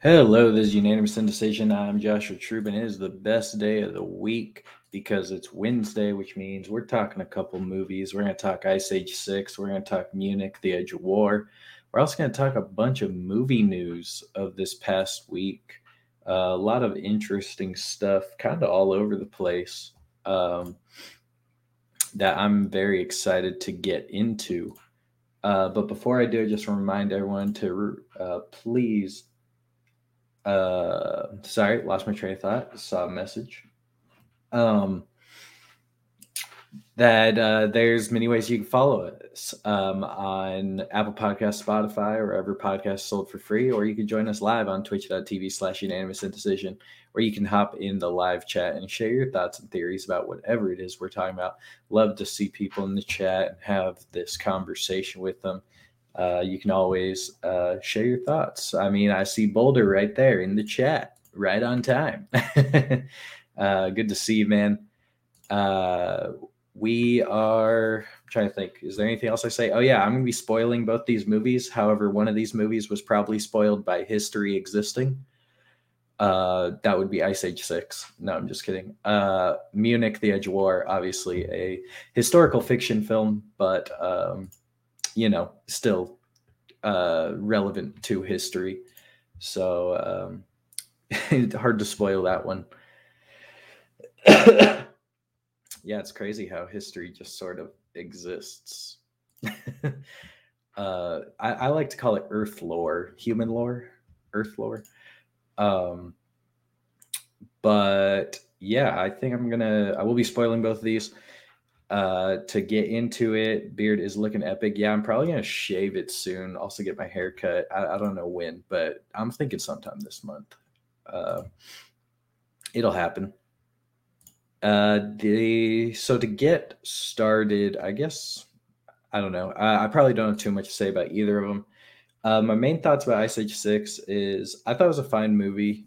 Hello, this is Unanimous Indecision. I'm Joshua Trubin. It is the best day of the week because it's Wednesday, which means we're talking a couple movies. We're going to talk Ice Age 6. We're going to talk Munich, The Edge of War. We're also going to talk a bunch of movie news of this past week. Uh, a lot of interesting stuff, kind of all over the place, um, that I'm very excited to get into. Uh, but before I do, I just want to remind everyone to uh, please uh, sorry, lost my train of thought. Saw a message. Um, that uh, there's many ways you can follow us um, on Apple Podcast, Spotify, or wherever podcasts sold for free, or you can join us live on twitch.tv slash unanimous indecision, where you can hop in the live chat and share your thoughts and theories about whatever it is we're talking about. Love to see people in the chat and have this conversation with them uh, you can always uh, share your thoughts. I mean, I see Boulder right there in the chat, right on time. uh, good to see you, man. Uh, we are I'm trying to think. Is there anything else I say? Oh yeah, I'm gonna be spoiling both these movies. However, one of these movies was probably spoiled by history existing. Uh, that would be Ice Age Six. No, I'm just kidding. Uh, Munich: The Edge of War, obviously a historical fiction film, but um, you know, still uh, relevant to history. So um, hard to spoil that one. yeah, it's crazy how history just sort of exists. uh, I, I, like to call it Earth lore, human lore, Earth lore. Um, but yeah, I think I'm gonna. I will be spoiling both of these uh to get into it. Beard is looking epic. Yeah i'm probably gonna shave it soon. Also get my hair cut. I, I don't know when but i'm thinking sometime this month. Uh it'll happen. Uh the so to get started i guess i don't know. I, I probably don't have too much to say about either of them uh, my main thoughts about ice age 6 is i thought it was a fine movie.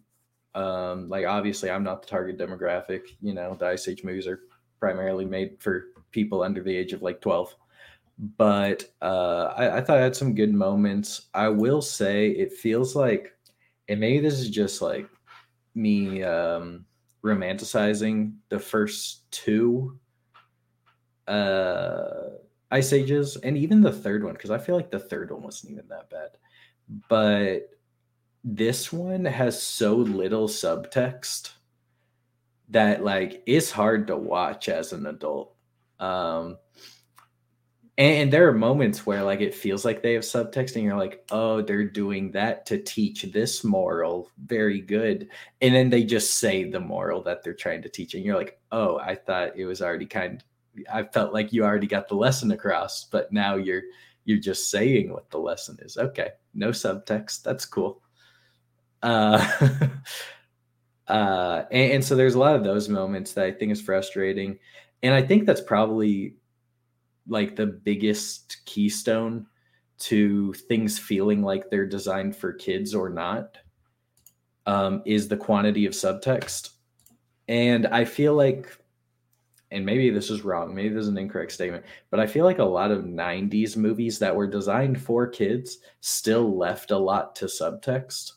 Um like obviously i'm not the target demographic you know the ice age movies are primarily made for people under the age of like 12 but uh, I, I, thought I had some good moments. I will say it feels like, and maybe this is just like me um, romanticizing the first two uh, Ice Ages and even the third one, because I feel like the third one wasn't even that bad. But this one has so little subtext that like it's hard to watch as an adult. Um, and, there are moments where like it feels like they have subtext, and you're like, oh, they're doing that to teach this moral. Very good. And then they just say the moral that they're trying to teach, and you're like, oh, I thought it was already kind. I felt like you already got the lesson across, but now you're you're just saying what the lesson is. Okay, no subtext. That's cool. Uh, Uh, and, and so there's a lot of those moments that I think is frustrating. And I think that's probably like the biggest keystone to things feeling like they're designed for kids or not um, is the quantity of subtext. And I feel like, and maybe this is wrong, maybe this is an incorrect statement, but I feel like a lot of 90s movies that were designed for kids still left a lot to subtext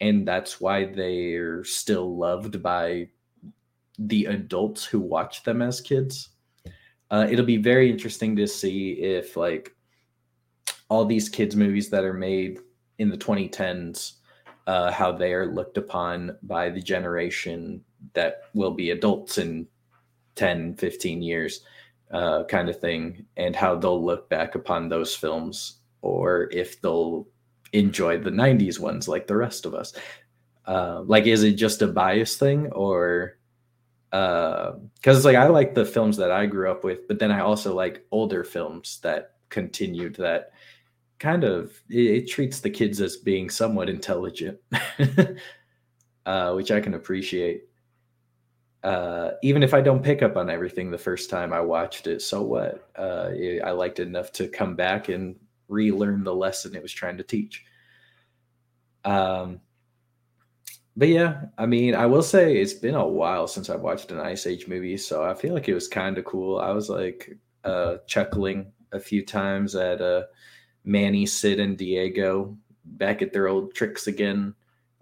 and that's why they're still loved by the adults who watch them as kids. Uh, it'll be very interesting to see if like all these kids movies that are made in the 2010s uh, how they are looked upon by the generation that will be adults in 10 15 years uh, kind of thing and how they'll look back upon those films or if they'll enjoy the 90s ones like the rest of us uh, like is it just a bias thing or because uh, it's like i like the films that i grew up with but then i also like older films that continued that kind of it, it treats the kids as being somewhat intelligent uh, which i can appreciate uh, even if I don't pick up on everything the first time I watched it, so what? Uh, I liked it enough to come back and relearn the lesson it was trying to teach. Um, but yeah, I mean, I will say it's been a while since I've watched an Ice Age movie, so I feel like it was kind of cool. I was like uh, chuckling a few times at uh, Manny, Sid, and Diego back at their old tricks again.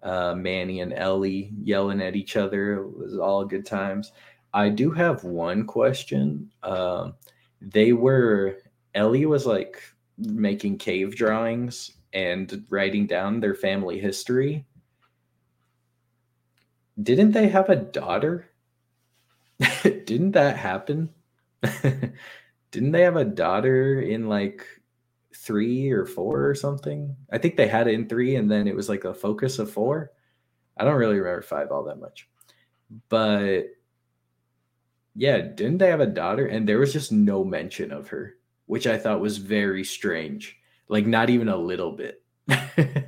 uh, Manny and Ellie yelling at each other. It was all good times. I do have one question. Um, they were Ellie was like making cave drawings and writing down their family history. Didn't they have a daughter? Didn't that happen? Didn't they have a daughter in like three or four or something? I think they had it in three, and then it was like a focus of four. I don't really remember five all that much, but yeah, didn't they have a daughter? And there was just no mention of her, which I thought was very strange. Like not even a little bit. uh,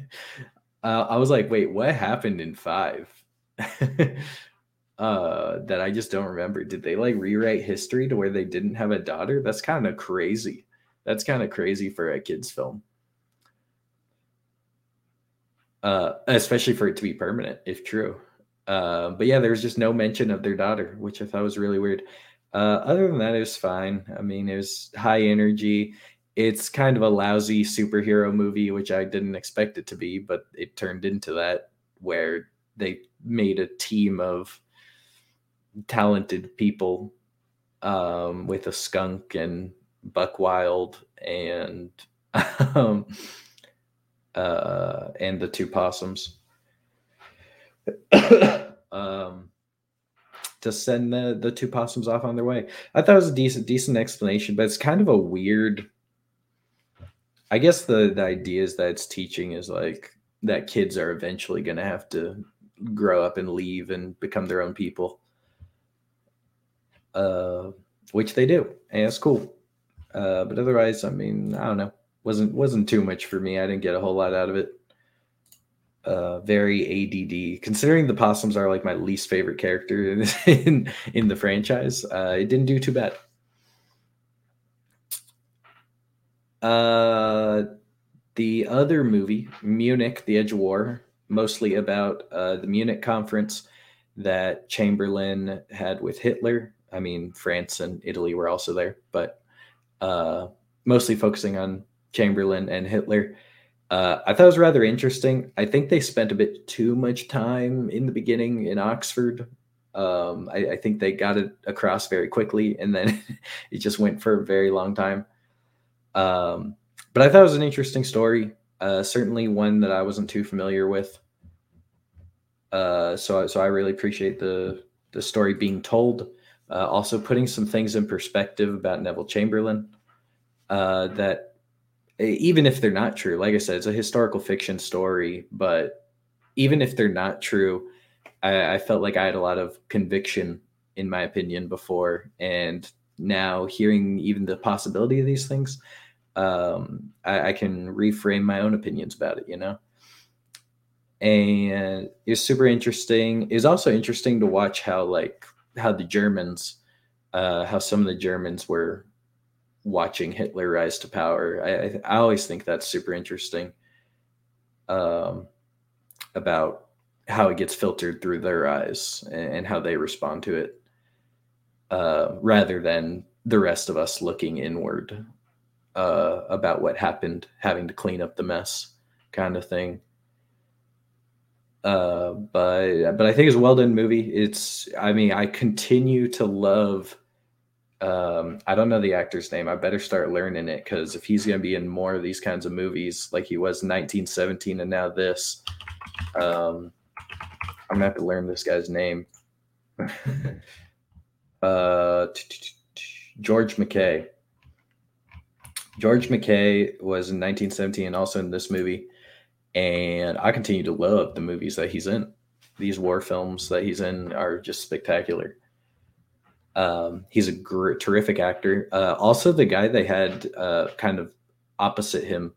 I was like, wait, what happened in five? uh, that I just don't remember. Did they like rewrite history to where they didn't have a daughter? That's kind of crazy. That's kind of crazy for a kids film. Uh, especially for it to be permanent, if true. Uh, but yeah, there was just no mention of their daughter, which I thought was really weird. Uh, other than that, it was fine. I mean, it was high energy. It's kind of a lousy superhero movie, which I didn't expect it to be, but it turned into that where they made a team of talented people um, with a skunk and Buck Wild and um, uh, and the two possums um, to send the the two possums off on their way. I thought it was a decent decent explanation, but it's kind of a weird. I guess the the idea is that it's teaching is like that kids are eventually going to have to grow up and leave and become their own people, uh, which they do, and it's cool. Uh, but otherwise, I mean, I don't know, wasn't wasn't too much for me. I didn't get a whole lot out of it uh, very ADD. Considering the possums are like my least favorite character in in, in the franchise, uh, it didn't do too bad. Uh, the other movie, Munich: The Edge of War, mostly about uh, the Munich conference that Chamberlain had with Hitler. I mean, France and Italy were also there, but uh, mostly focusing on Chamberlain and Hitler uh, I thought it was rather interesting. I think they spent a bit too much time in the beginning in Oxford. Um, I, I, think they got it across very quickly, and then it just went for a very long time. Um, but I thought it was an interesting story. Uh, certainly one that I wasn't too familiar with. Uh, so, so I really appreciate the the story being told. Uh, also, putting some things in perspective about Neville Chamberlain uh, that even if they're not true, like I said, it's a historical fiction story, but even if they're not true, I, I, felt like I had a lot of conviction in my opinion before. And now hearing even the possibility of these things, um, I, I can reframe my own opinions about it, you know? And it's super interesting. It's also interesting to watch how like how the Germans, uh, how some of the Germans were watching Hitler rise to power. I, I always think that's super interesting um, about how it gets filtered through their eyes and, and how they respond to it, uh, rather than the rest of us looking inward uh, about what happened, having to clean up the mess, kind of thing. Uh, but but I think it's a well done movie. It's I mean I continue to love um, I don't know the actor's name. I better start learning it because if he's going to be in more of these kinds of movies, like he was in 1917 and now this, um, I'm gonna have to learn this guy's name. uh, George MacKay. George MacKay was in 1917 and also in this movie, and I continue to love the movies that he's in. These war films that he's in are just spectacular. Um, he's a gr- terrific actor. Uh, also, the guy they had uh, kind of opposite him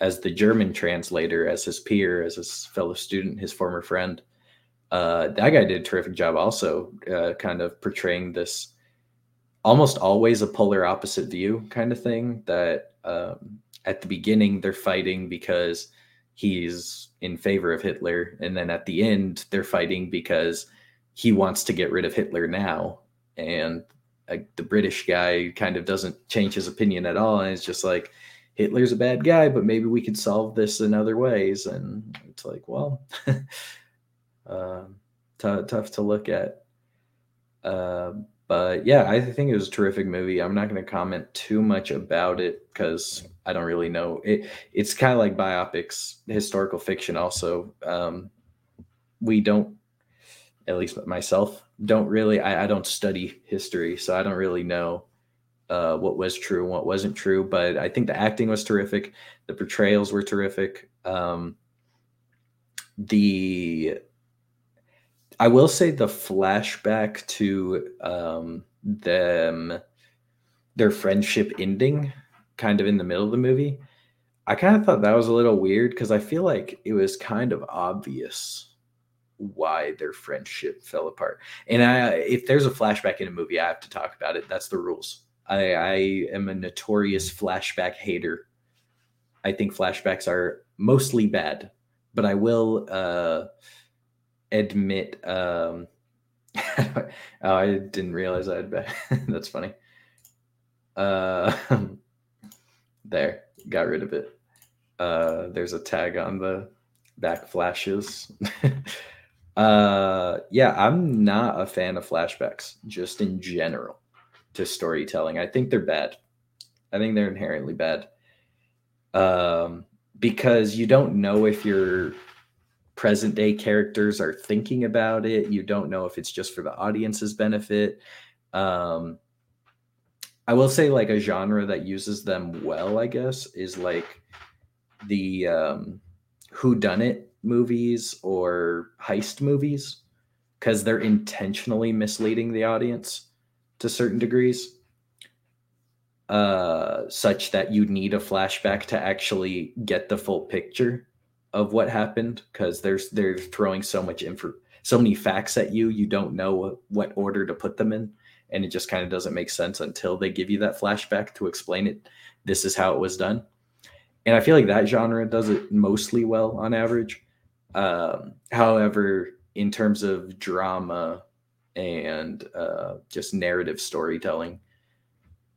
as the German translator, as his peer, as his fellow student, his former friend. Uh, that guy did a terrific job, also, uh, kind of portraying this almost always a polar opposite view kind of thing. That um, at the beginning they're fighting because he's in favor of Hitler, and then at the end they're fighting because he wants to get rid of Hitler now and the British guy kind of doesn't change his opinion at all, and it's just like Hitler's a bad guy, but maybe we could solve this in other ways. And it's like, well, uh, t- tough to look at. Uh, but yeah, I think it was a terrific movie. I'm not going to comment too much about it because I don't really know. It it's kind of like biopics, historical fiction. Also, um, we don't, at least myself, don't really. I, I don't study history, so I don't really know uh, what was true and what wasn't true. But I think the acting was terrific. The portrayals were terrific. Um, the I will say the flashback to um, them, their friendship ending, kind of in the middle of the movie. I kind of thought that was a little weird because I feel like it was kind of obvious why their friendship fell apart. And I, if there's a flashback in a movie, I have to talk about it. That's the rules. I, I am a notorious flashback hater. I think flashbacks are mostly bad, but I will. Uh, admit um oh, I didn't realize I had been that's funny. Uh there, got rid of it. Uh there's a tag on the back flashes. Uh yeah, I'm not a fan of flashbacks just in general to storytelling. I think they're bad. I think they're inherently bad. Um because you don't know if you're present day characters are thinking about it. You don't know if it's just for the audience's benefit. Um, I will say, like, a genre that uses them well, I guess, is like the um, who done it movies or heist movies because they're intentionally misleading the audience to certain degrees uh such that you need a flashback to actually get the full picture of what happened because there's they're throwing so much info so many facts at you you don't know what order to put them in and it just kind of doesn't make sense until they give you that flashback to explain it this is how it was done. And i feel like that genre does it mostly well on average um, however in terms of drama and uh, just narrative storytelling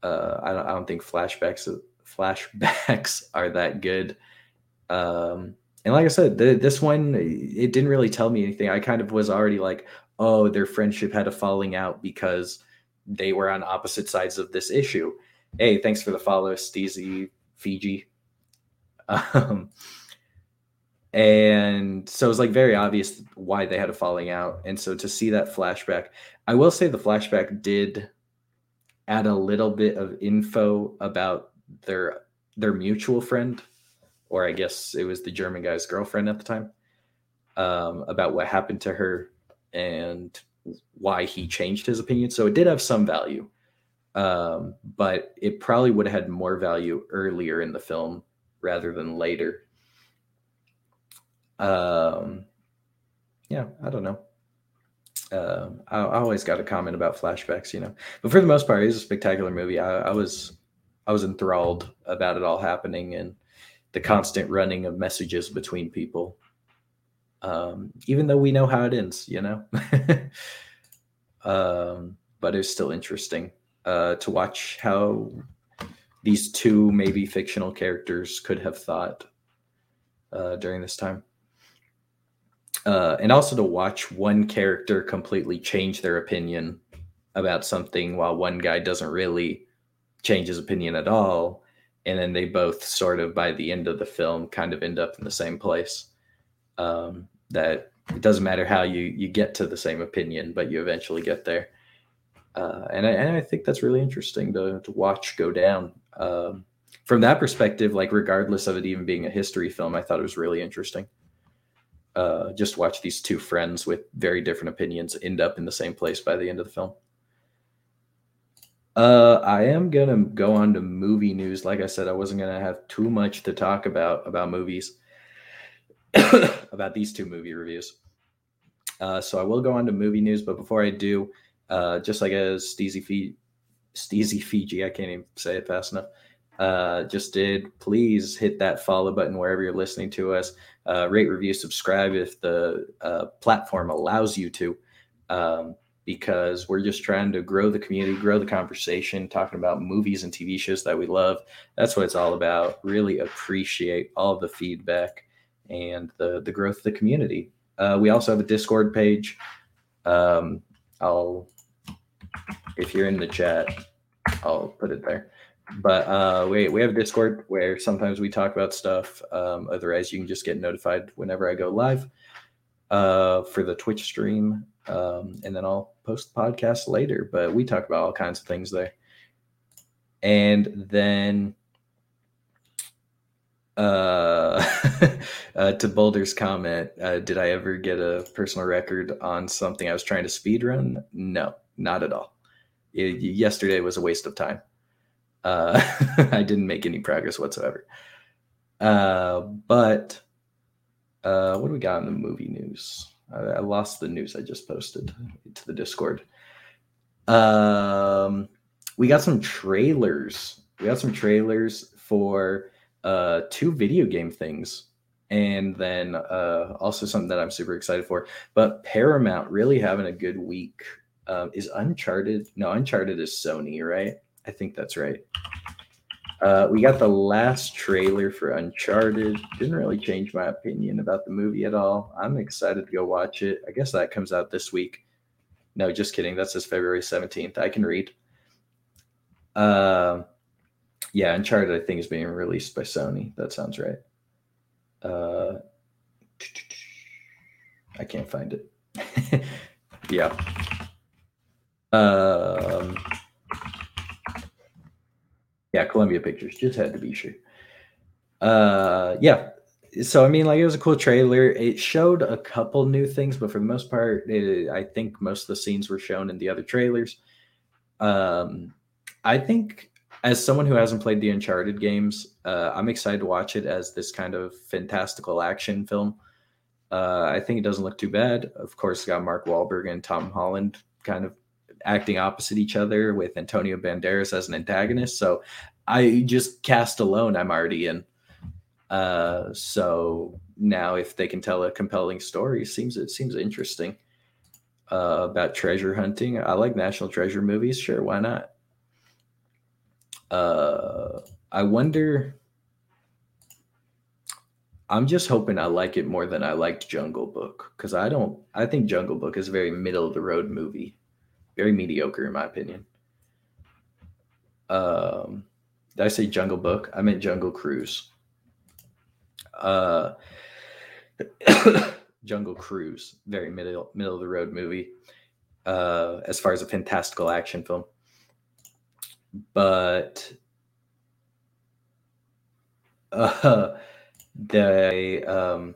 uh, I, don't, I don't think flashbacks flashbacks are that good um, and like I said, the, this one it didn't really tell me anything. I kind of was already like, oh, their friendship had a falling out because they were on opposite sides of this issue. Hey, thanks for the follow, Steezy Fiji. Um, and so it was like very obvious why they had a falling out. And so to see that flashback, I will say the flashback did add a little bit of info about their their mutual friend or I guess it was the German guy's girlfriend at the time, um, about what happened to her and why he changed his opinion. So it did have some value, um, but it probably would have had more value earlier in the film rather than later. Um, yeah, I don't know. Uh, I, I, always got a comment about flashbacks, you know, but for the most part, it was a spectacular movie. I, I was, I was enthralled about it all happening and the constant running of messages between people um, even though we know how it ends you know um, but it's still interesting uh, to watch how these two maybe fictional characters could have thought uh, during this time uh, and also to watch one character completely change their opinion about something while one guy doesn't really change his opinion at all. And then they both sort of by the end of the film kind of end up in the same place. Um, that it doesn't matter how you you get to the same opinion but you eventually get there. Uh, and, I, and I think that's really interesting to, to watch go down. Um, from that perspective like regardless of it even being a history film i thought it was really interesting uh, just watch these two friends with very different opinions end up in the same place by the end of the film uh, I am gonna go on to movie news. Like I said, I wasn't gonna have too much to talk about about movies, about these two movie reviews. Uh, so I will go on to movie news, but before I do, uh, just like a Steezy Fiji, Steezy Fiji, I can't even say it fast enough. Uh, just did. Please hit that follow button wherever you're listening to us. Uh, rate, review, subscribe if the uh, platform allows you to. Um, because we're just trying to grow the community, grow the conversation, talking about movies and TV shows that we love. That's what it's all about. Really appreciate all the feedback and the the growth of the community. Uh, we also have a Discord page. Um, I'll if you're in the chat, I'll put it there. But uh, we we have a Discord where sometimes we talk about stuff. Um, otherwise, you can just get notified whenever I go live uh, for the Twitch stream, um, and then I'll post the podcast later. But we talk about all kinds of things there. And then uh, uh, to Boulder's comment, uh, did I ever get a personal record on something I was trying to speed run? No, not at all. It, yesterday was a waste of time. Uh, I didn't make any progress whatsoever. Uh, but uh, what do we got in the movie news? I, I lost the news I just posted to the Discord. Um, we got some trailers. We got some trailers for uh, two video game things and then uh, also something that I'm super excited for. But Paramount really having a good week. Um, is Uncharted? No, Uncharted is Sony, right? I think that's right. Uh, we got the last trailer for Uncharted. Didn't really change my opinion about the movie at all. I'm excited to go watch it. I guess that comes out this week. No, just kidding. That's just February 17th. I can read. Uh, yeah, Uncharted, I think, is being released by Sony. That sounds right. Uh, I can't find it. yeah. Um, yeah, Columbia Pictures just had to be sure. Uh, yeah. So I mean, like it was a cool trailer. It showed a couple new things, but for the most part, it, I think most of the scenes were shown in the other trailers. Um, I think as someone who hasn't played the Uncharted games, uh, I'm excited to watch it as this kind of fantastical action film. Uh, I think it doesn't look too bad. Of course, got Mark Wahlberg and Tom Holland kind of acting opposite each other with Antonio Banderas as an antagonist. So I just cast alone, I'm already in. Uh, so now if they can tell a compelling story, seems it seems interesting. Uh, about treasure hunting. I like national treasure movies. Sure, why not? Uh, I wonder. I'm just hoping I like it more than I liked Jungle Book because I don't. I think Jungle Book is a very middle of the road movie, very mediocre in my opinion. Um, did I say Jungle Book? I meant Jungle Cruise. Uh, Jungle Cruise, very middle middle of the road movie. Uh, as far as a fantastical action film but uh, the um,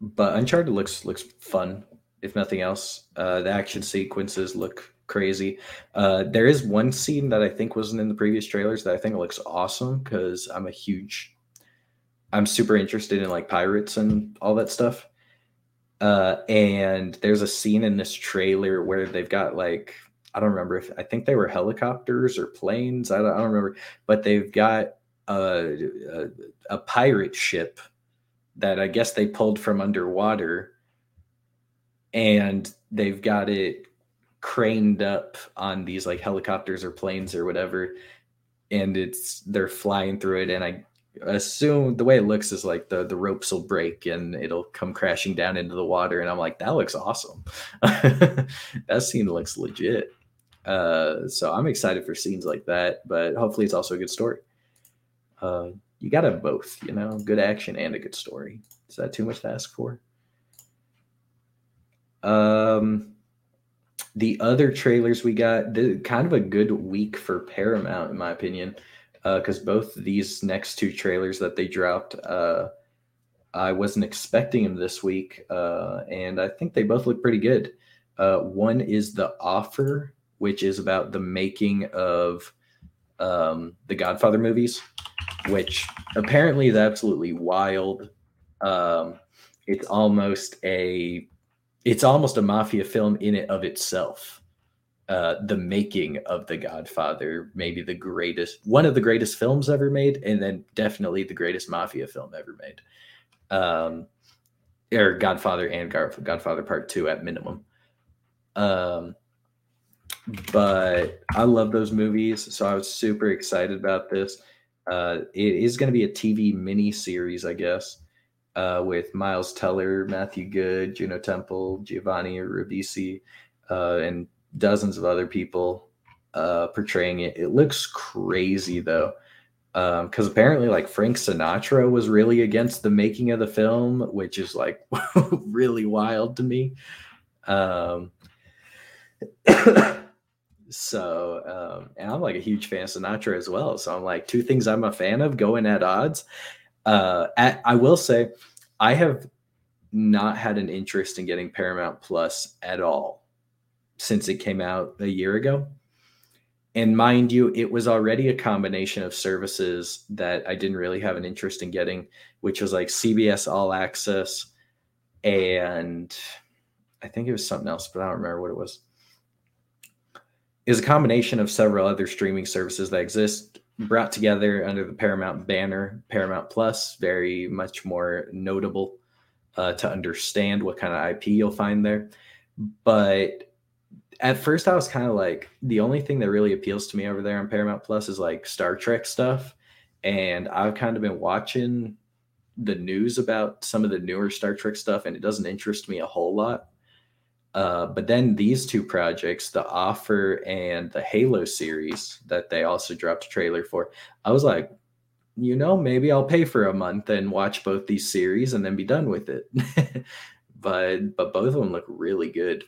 but Uncharted looks looks fun. If nothing else, uh, the action sequences look crazy. Uh, there is one scene that I think wasn't in the previous trailers that I think looks awesome because I'm a huge, I'm super interested in like pirates and all that stuff. Uh, and there's a scene in this trailer where they've got like I don't remember if I think they were helicopters or planes. I don't, I don't remember, but they've got a, a, a pirate ship that I guess they pulled from underwater, and they've got it craned up on these like helicopters or planes or whatever, and it's they're flying through it, and I assume the way it looks is like the the ropes will break and it'll come crashing down into the water and i'm like that looks awesome that scene looks legit uh, so I'm excited for scenes like that, but hopefully it's also a good story. Uh, you got to have both, you know, good action and a good story. Is that too much to ask for? Um, the other trailers we got, the, kind of a good week for Paramount, in my opinion, Uh, because uh, both these next two trailers that they dropped, uh, I wasn't expecting them this week, uh, and I think they both look pretty good. Uh, one is The Offer, which is about the making of um, the Godfather movies, which apparently is absolutely wild. Um, it's almost a it's almost a mafia film in it of itself. Uh, the making of the Godfather, maybe the greatest, one of the greatest films ever made, and then definitely the greatest mafia film ever made. Um, or Godfather and Godfather Part Two at minimum. Um, but I love those movies, so I was super excited about this. Uh, it is going to be a TV mini series, I guess, uh, with Miles Teller, Matthew Goode, Juno Temple, Giovanni Ribisi, uh, and dozens of other people uh, portraying it. It looks crazy though, because um, apparently, like Frank Sinatra was really against the making of the film, which is like really wild to me. Um, so, um, and I'm like a huge fan of Sinatra as well. So I'm like two things I'm a fan of going at odds. Uh, at, I will say, I have not had an interest in getting Paramount Plus at all since it came out a year ago. And mind you, it was already a combination of services that I didn't really have an interest in getting, which was like CBS All Access and I think it was something else, but I don't remember what it was. Was a combination of several other streaming services that exist brought together under the Paramount banner, Paramount Plus, very much more notable uh, to understand what kind of IP you'll find there. But at first, I was kind of like, the only thing that really appeals to me over there on Paramount Plus is like Star Trek stuff. And I've kind of been watching the news about some of the newer Star Trek stuff, and it doesn't interest me a whole lot. Uh, but then these two projects, the offer and the Halo series that they also dropped a trailer for, I was like, you know, maybe I'll pay for a month and watch both these series and then be done with it. but but both of them look really good.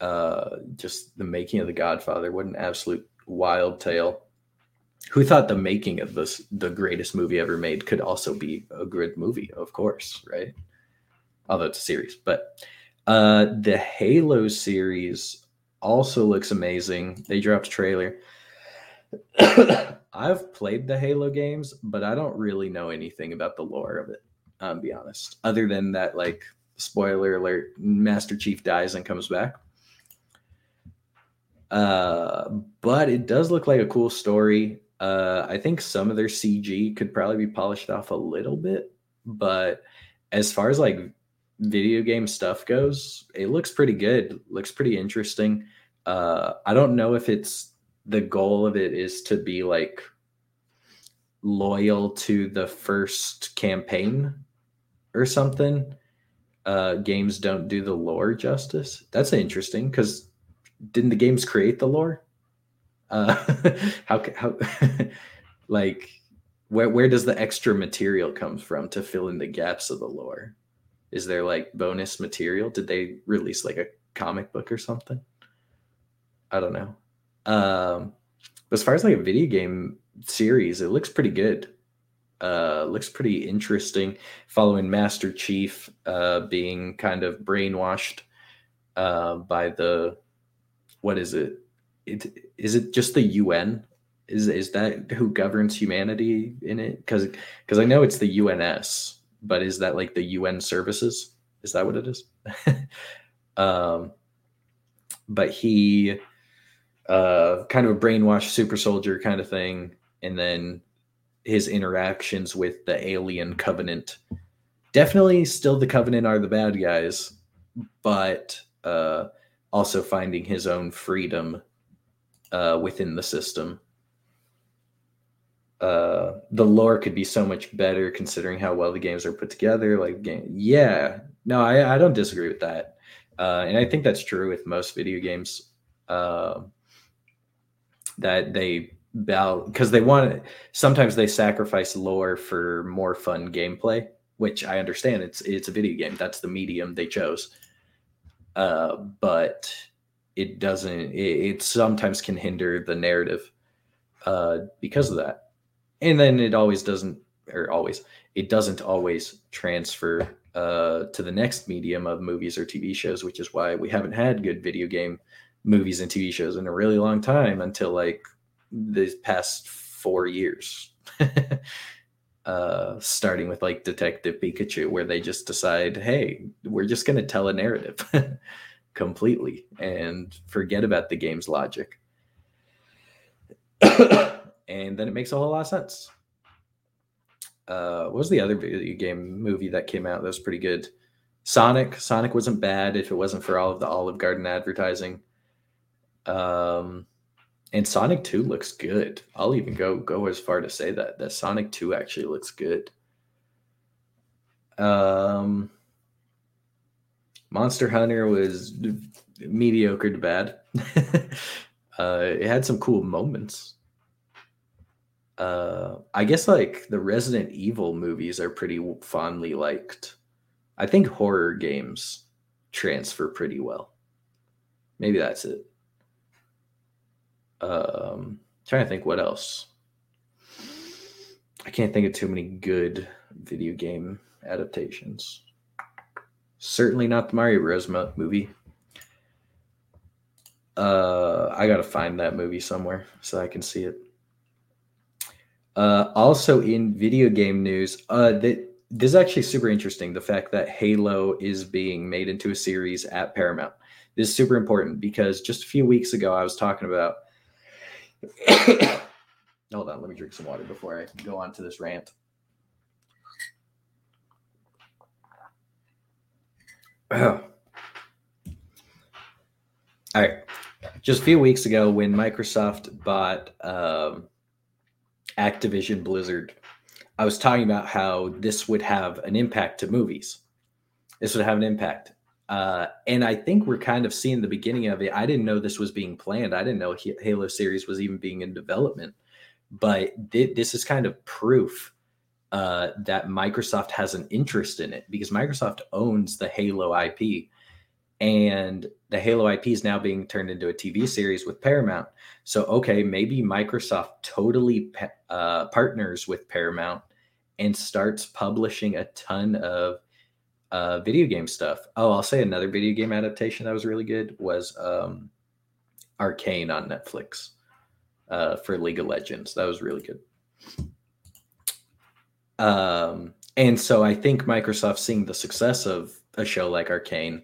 Uh, just the making of the Godfather, what an absolute wild tale. Who thought the making of this the greatest movie ever made could also be a good movie? Of course, right? Although it's a series, but uh, the Halo series also looks amazing. They dropped trailer. I've played the Halo games, but I don't really know anything about the lore of it. I'll be honest. Other than that, like spoiler alert, Master Chief dies and comes back. Uh, but it does look like a cool story. Uh, I think some of their CG could probably be polished off a little bit, but as far as like video game stuff goes, it looks pretty good. Looks pretty interesting. Uh, I don't know if it's the goal of it is to be like loyal to the first campaign or something. Uh, games don't do the lore justice. That's interesting because didn't the games create the lore? Uh, how how like where where does the extra material come from to fill in the gaps of the lore? Is there like bonus material? Did they release like a comic book or something? I don't know. Um, as far as like a video game series, it looks pretty good. Uh, looks pretty interesting. Following Master Chief uh, being kind of brainwashed uh, by the what is it? It is it just the UN? Is is that who governs humanity in it? Because because I know it's the UNS, but is that like the UN services? Is that what it is? um, but he uh, kind of a brainwashed super soldier kind of thing, and then his interactions with the alien covenant. Definitely, still the covenant are the bad guys, but uh, also finding his own freedom uh, within the system uh the lore could be so much better considering how well the games are put together like game yeah. No i i don't disagree with that. Uh and i think that's true with most video games uh that they bow because they want sometimes they sacrifice lore for more fun gameplay which i understand it's it's a video game. That's the medium they chose. Uh but it doesn't it, it sometimes can hinder the narrative uh because of that and then it always doesn't or always it doesn't always transfer uh, to the next medium of movies or TV shows, which is why we haven't had good video game movies and TV shows in a really long time until like the past four years. uh, starting with like Detective Pikachu, where they just decide, hey, we're just going to tell a narrative completely and forget about the game's logic and then it makes a whole lot of sense. uh, what was the other video game movie that came out that was pretty good? Sonic. Sonic wasn't bad if it wasn't for all of the Olive Garden advertising. Um, and Sonic 2 looks good. I'll even go go as far to say that that Sonic 2 actually looks good. Um, Monster Hunter was mediocre to bad. uh, it had some cool moments. Uh, I guess like the Resident Evil movies are pretty fondly liked. I think horror games transfer pretty well. Maybe that's it. Um, trying to think what else. I can't think of too many good video game adaptations. Certainly not the Mario Bros. movie. Uh, I gotta find that movie somewhere so I can see it. Uh, also in video game news, uh, that this is actually super interesting. The fact that Halo is being made into a series at Paramount. This is super important because just a few weeks ago I was talking about. Hold on, let me drink some water before I go on to this rant. Oh. All right. Just a few weeks ago, when Microsoft bought um, Activision Blizzard, I was talking about how this would have an impact to movies. This would have an impact. Uh, and I think we're kind of seeing the beginning of it. I didn't know this was being planned. I didn't know Halo series was even being in development. But th- this is kind of proof uh, that Microsoft has an interest in it because Microsoft owns the Halo IP and the Halo IP is now being turned into a TV series with Paramount. So, okay, maybe Microsoft totally uh, partners with Paramount and starts publishing a ton of uh, video game stuff. Oh, I'll say another video game adaptation that was really good was um, Arcane on Netflix uh, for League of Legends. That was really good. Um, and so I think Microsoft seeing the success of a show like Arcane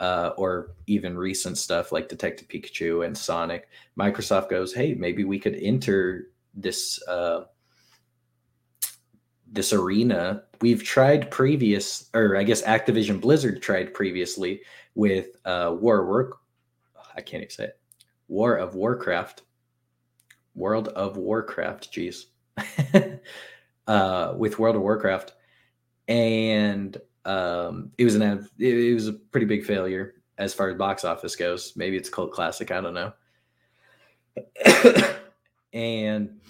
uh, or even recent stuff like Detective Pikachu and Sonic, Microsoft goes, "Hey, maybe we could enter this uh, this arena." We've tried previous, or I guess Activision Blizzard tried previously with uh, War Work. I can't even say it. War of Warcraft, World of Warcraft. Jeez, uh, with World of Warcraft, and um, it was an it was a pretty big failure as far as box office goes. Maybe it's a cult classic. I don't know. and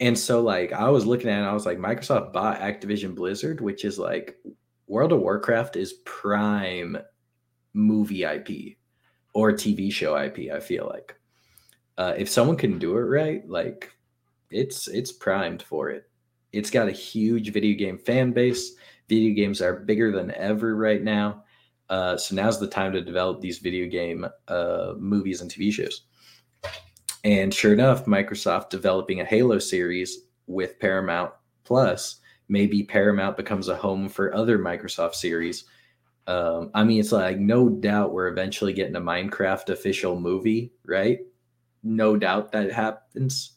and so like I was looking at it, I was like, Microsoft bought Activision Blizzard, which is like World of Warcraft is prime movie IP or TV show IP. I feel like uh, if someone can do it right, like it's it's primed for it. It's got a huge video game fan base. Video games are bigger than ever right now. Uh, so now's the time to develop these video game uh, movies and TV shows. And sure enough, Microsoft developing a Halo series with Paramount Plus. Maybe Paramount becomes a home for other Microsoft series. Um, I mean, it's like no doubt we're eventually getting a Minecraft official movie, right? No doubt that happens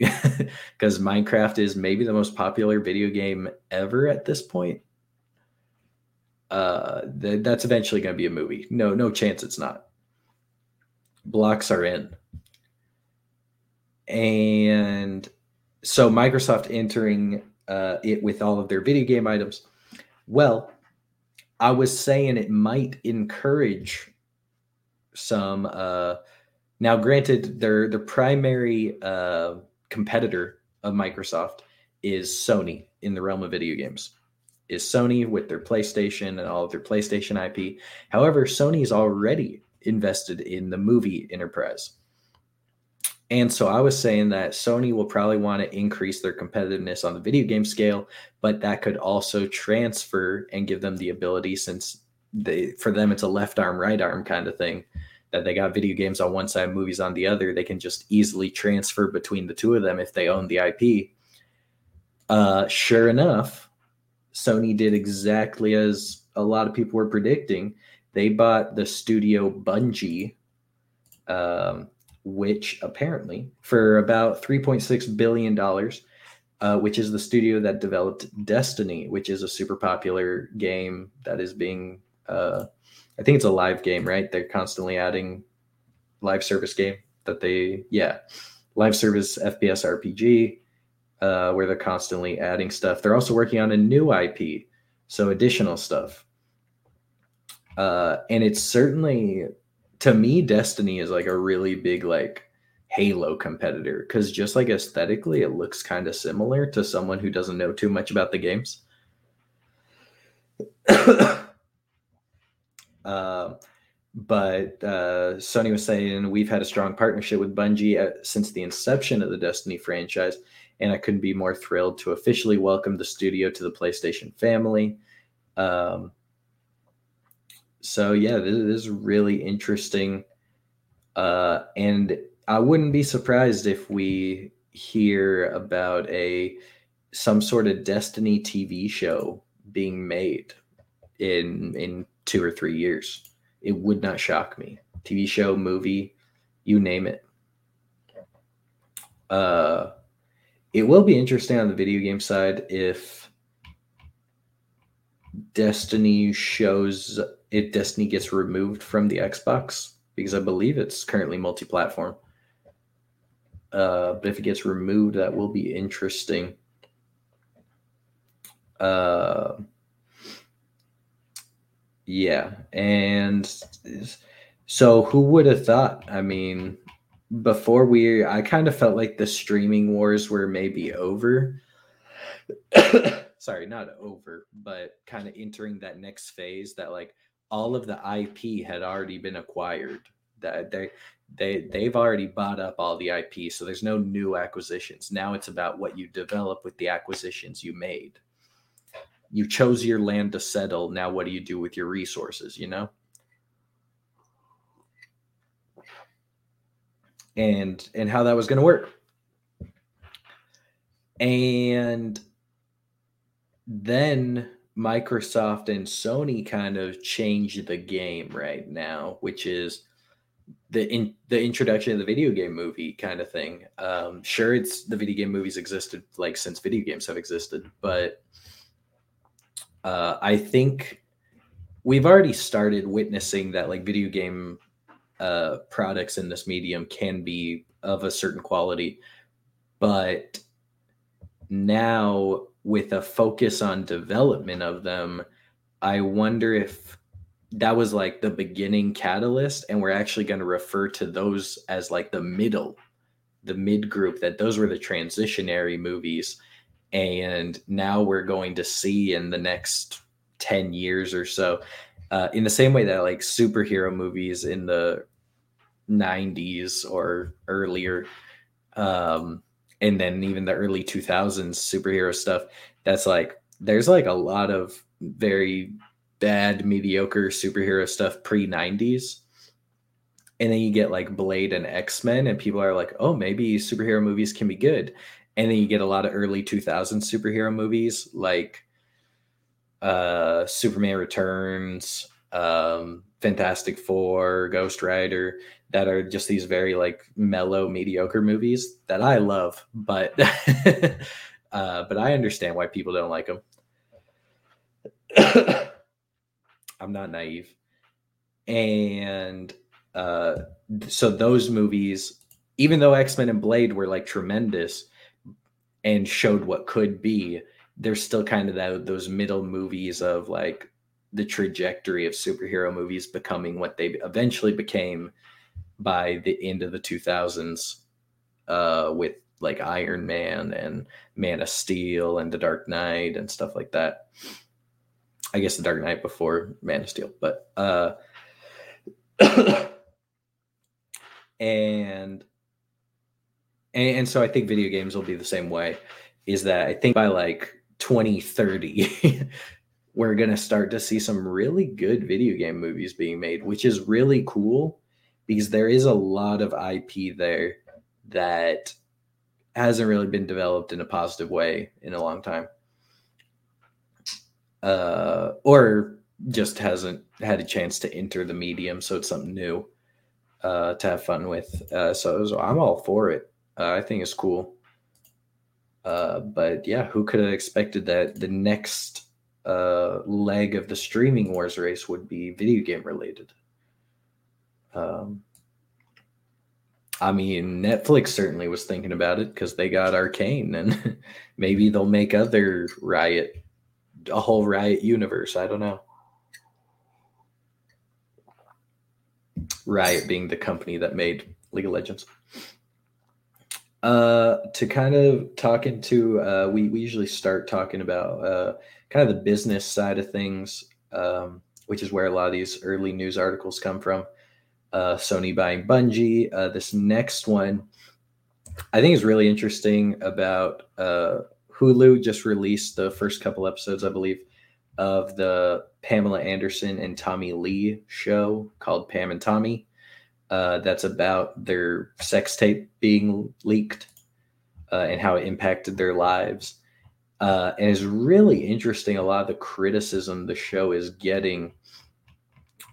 because Minecraft is maybe the most popular video game ever at this point. Uh, th- that's eventually going to be a movie. No, no chance it's not. Blocks are in, and so Microsoft entering uh, it with all of their video game items. Well, I was saying it might encourage some. Uh, now, granted, their their primary uh, competitor of Microsoft is Sony in the realm of video games. Is Sony with their PlayStation and all of their PlayStation IP. However, Sony is already invested in the movie enterprise. And so I was saying that Sony will probably want to increase their competitiveness on the video game scale, but that could also transfer and give them the ability since they for them it's a left arm right arm kind of thing that they got video games on one side, movies on the other. They can just easily transfer between the two of them if they own the IP. Uh, sure enough, Sony did exactly as a lot of people were predicting. They bought the studio Bungie, um, which apparently for about $3.6 billion uh, which is the studio that developed Destiny, which is a super popular game that is being, uh, I think it's a live game, right? They're constantly adding live service game that they, yeah, live service FPS RPG, uh, where they're constantly adding stuff. They're also working on a new IP, so additional stuff. Uh, and it's certainly, to me, Destiny is like a really big like Halo competitor because just like aesthetically, it looks kind of similar to someone who doesn't know too much about the games. uh, but uh, Sony was saying we've had a strong partnership with Bungie uh, since the inception of the Destiny franchise, and I couldn't be more thrilled to officially welcome the studio to the PlayStation family. Um, so yeah, this is really interesting, uh, and I wouldn't be surprised if we hear about a some sort of Destiny TV show being made in in two or three years. It would not shock me. TV show, movie, you name it. Uh, it will be interesting on the video game side if Destiny shows if Destiny gets removed from the Xbox because I believe it's currently multi-platform. Uh, but if it gets removed, that will be interesting. Uh, yeah, and so who would have thought? I mean, before we, I kind of felt like the streaming wars were maybe over. Sorry, not over, but kind of entering that next phase that like all of the IP had already been acquired. That they they they've already bought up all the IP, so there's no new acquisitions. Now it's about what you develop with the acquisitions you made. You chose your land to settle. Now what do you do with your resources, you know? And and how that was going to work. And then Microsoft and Sony kind of changed the game right now, which is the in the introduction of the video game movie kind of thing. Um, sure, it's the video game movies existed like since video games have existed, but uh, I think we've already started witnessing that like video game uh, products in this medium can be of a certain quality, but now with a focus on development of them, I wonder if that was like the beginning catalyst and we're actually going to refer to those as like the middle the mid group that those were the transitionary movies and now we're going to see in the next 10 years or so uh, in the same way that like superhero movies in the 90s or earlier um, and then even the early 2000s superhero stuff that's like there's like a lot of very bad, mediocre superhero stuff pre 90s. And then you get like Blade and X Men, and people are like, oh, maybe superhero movies can be good. And then you get a lot of early 2000s superhero movies like uh, Superman Returns, um, Fantastic Four, Ghost Rider, that are just these very like mellow, mediocre movies that I love, but uh, but I understand why people don't like them. I'm not naive. And uh, so those movies, even though X Men and Blade were like tremendous and showed what could be, there's still kind of that those middle movies of like the trajectory of superhero movies becoming what they eventually became by the end of the 2000s uh, with like Iron Man and Man of Steel and The Dark Knight and stuff like that. I guess the Dark Knight before Man of Steel, but uh, and and so I think video games will be the same way. Is that I think by like 2030, we're gonna start to see some really good video game movies being made, which is really cool because there is a lot of IP there that hasn't really been developed in a positive way in a long time uh, or just hasn't had a chance to enter the medium, so it's something new uh, to have fun with. Uh, so I'm all for it. Uh, I think it's cool. Uh, but yeah, who could have expected that the next uh, leg of the streaming wars race would be video game related? Um, I mean, Netflix certainly was thinking about it because they got Arcane, and maybe they'll make other Riot, a whole Riot universe. I don't know. Riot being the company that made League of Legends. Uh, to kind of talk into, uh, we, we usually start talking about uh, kind of the business side of things, um, which is where a lot of these early news articles come from. Uh, Sony buying Bungie. Uh, this next one, I think, is really interesting about uh, Hulu just released the first couple episodes, I believe, of the Pamela Anderson and Tommy Lee show called Pam and Tommy. Uh, that's about their sex tape being leaked uh, and how it impacted their lives. Uh, and it's really interesting a lot of the criticism the show is getting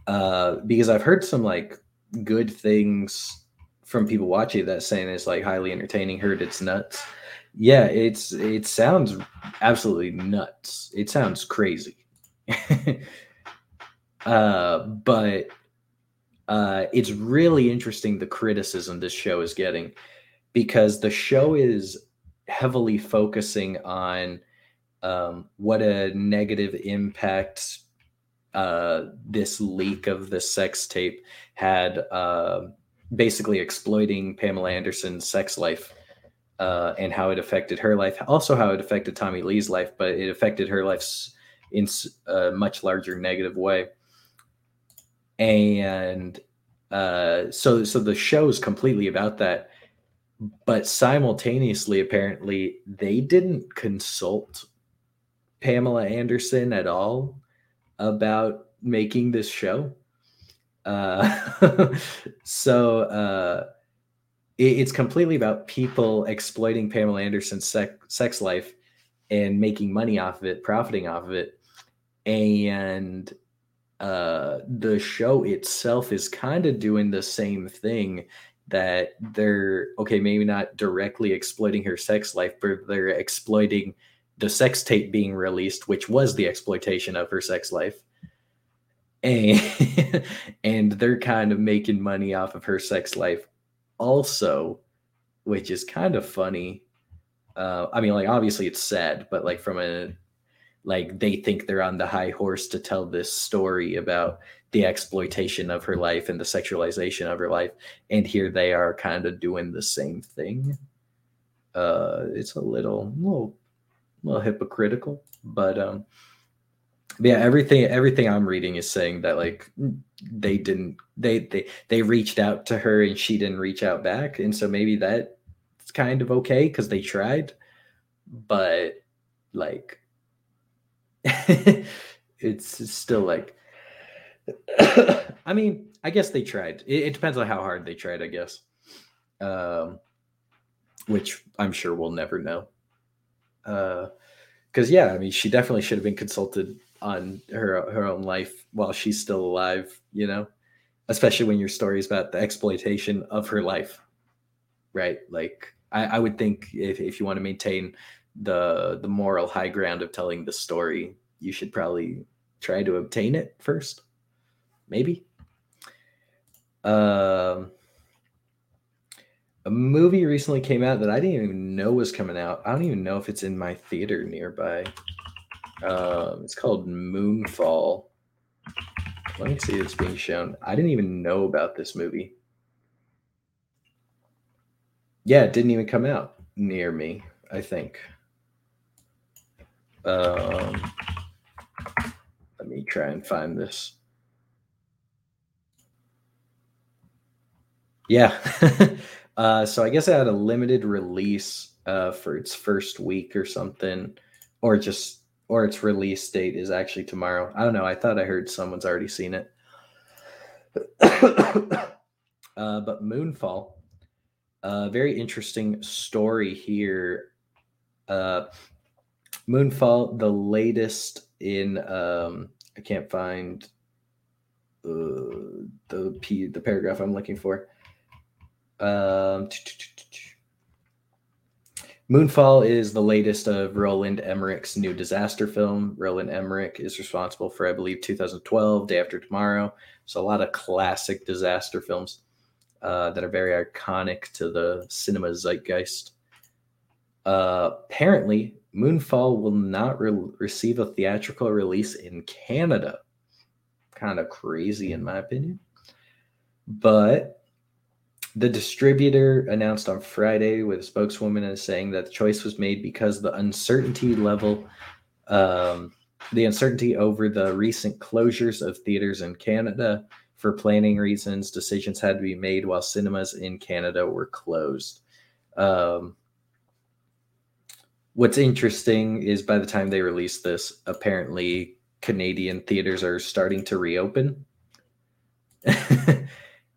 uh, because I've heard some like good things from people watching that saying it's like highly entertaining. Heard it's nuts. Yeah, it's it sounds absolutely nuts. It sounds crazy. uh, but uh, it's really interesting the criticism this show is getting because the show is heavily focusing on um, what a negative impact uh, this leak of the sex tape had, uh, basically exploiting Pamela Anderson's sex life uh, and how it affected her life. Also, how it affected Tommy Lee's life, but it affected her life in a much larger negative way and uh, so so the show is completely about that. But simultaneously apparently they didn't consult pamela anderson at all about making this show. Uh, so uh, it, it's completely about people exploiting pamela anderson's sex, sex life and making money off of it profiting off of it. And uh, the show itself is kind of doing the same thing that they're okay maybe not directly exploiting her sex life but they're exploiting the sex tape being released which was the exploitation of her sex life. And and they're kind of making money off of her sex life also which is kind of funny. Uh, i mean like obviously it's sad but like from a like they think they're on the high horse to tell this story about the exploitation of her life and the sexualization of her life. And here they are kind of doing the same thing. Uh it's a little little little hypocritical but um yeah everything everything i'm reading is saying that like they didn't they they they reached out to her and she didn't reach out back. And so maybe that's kind of okay because they tried but like it's still like I mean, I guess they tried. It, it, depends on how hard they tried, I guess. Um, which I'm sure we'll never know. Uh, because yeah, I mean, she definitely should have been consulted on her her own life while she's still alive. You know, especially when your story is about the exploitation of her life, right? Like, I, I would think if if you want to maintain the the moral high ground of telling the story, you should probably try to obtain it first. Maybe. Um, a movie recently came out that I didn't even know was coming out. I don't even know if it's in my theater nearby. Um, it's called Moonfall. Let me see if it's being shown. I didn't even know about this movie. Yeah, it didn't even come out near me, I think. Um, let me try and find this. Yeah. uh, so I guess I had a limited release uh, for its first week or something, or just or its release date is actually tomorrow. I don't know. I thought I heard someone's already seen it. uh, but Moonfall, a uh, very interesting story here. Moonfall, the latest in um, I can't find uh, the p the paragraph I'm looking for. Um, Moonfall is the latest of Roland Emmerich's new disaster film. Roland Emmerich is responsible for, I believe, 2012, Day After Tomorrow. So a lot of classic disaster films uh, that are very iconic to the cinema zeitgeist. Uh, apparently, Moonfall will not re- receive a theatrical release in Canada. Kind of crazy, in my opinion. But the distributor announced on Friday with a spokeswoman as saying that the choice was made because the uncertainty level, um, the uncertainty over the recent closures of theaters in Canada for planning reasons, decisions had to be made while cinemas in Canada were closed. Um, what's interesting is by the time they release this, apparently Canadian theaters are starting to reopen.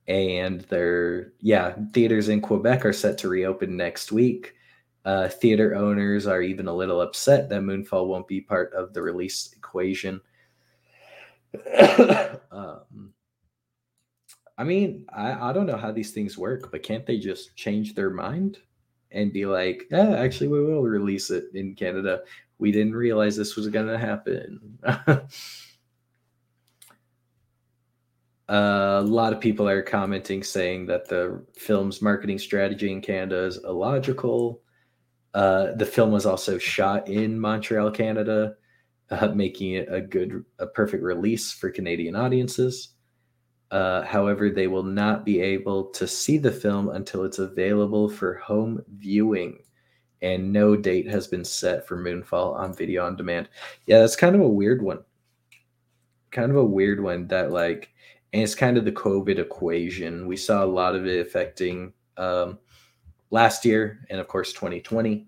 and they're yeah theaters in quebec are set to reopen next week. Uh, theater owners are even a little upset that moonfall won't be part of the release equation. Um, i mean I, I don't know how these things work but can't they just change their mind and be like yeah actually we will release it in canada we didn't realize this was going to happen Uh, a lot of people are commenting saying that the film's marketing strategy in Canada is illogical. Uh, the film was also shot in Montreal, Canada, uh, making it a good, a perfect release for Canadian audiences. Uh, however, they will not be able to see the film until it's available for home viewing, and no date has been set for Moonfall on video on demand. Yeah, that's kind of a weird one. Kind of a weird one that like and it's kind of the COVID equation. We saw a lot of it affecting um, last year and, of course, 2020.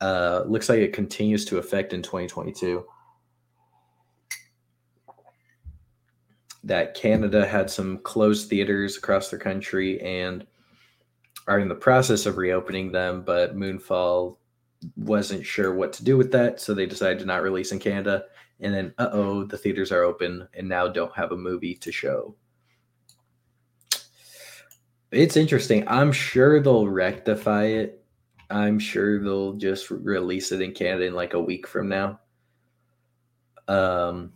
Uh, looks like it continues to affect in 2022. That Canada had some closed theaters across the country and are in the process of reopening them, but Moonfall wasn't sure what to do with that, so they decided to not release in Canada and then uh oh, the theaters are open and now don't have a movie to show. It's interesting. I'm sure they'll rectify it. I'm sure they'll just release it in Canada in like a week from now. Um,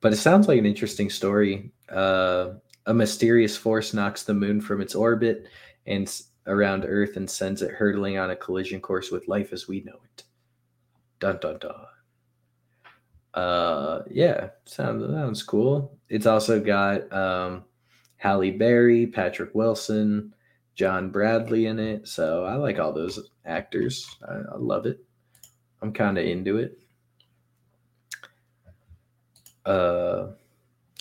but it sounds like an interesting story. Uh, a mysterious force knocks the moon from its orbit and around Earth and sends it hurtling on a collision course with life as we know it. Dun dun dun. Uh yeah sounds sounds cool. It's also got um halle berry patrick wilson john bradley in it. So i like all those actors. I, I love it. I'm kind of into it uh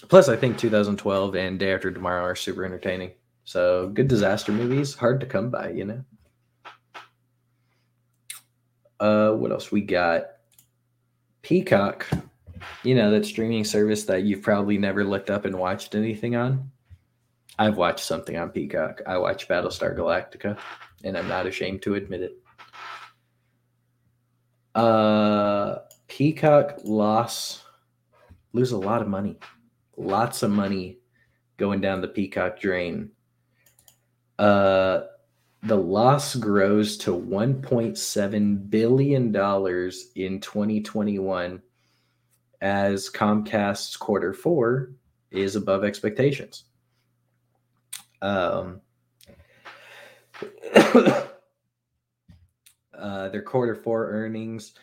plus i think 2012 and day after tomorrow are super entertaining so good disaster movies hard to come by you know uh what else we got Peacock, you know, that streaming service that you've probably never looked up and watched anything on. I've watched something on Peacock. I watched Battlestar Galactica, and I'm not ashamed to admit it. Uh, Peacock loss, lose a lot of money, lots of money going down the Peacock drain. Uh, the loss grows to 1.7 billion dollars in 2021 as Comcast's quarter 4 is above expectations. Um, uh, their quarter 4 earnings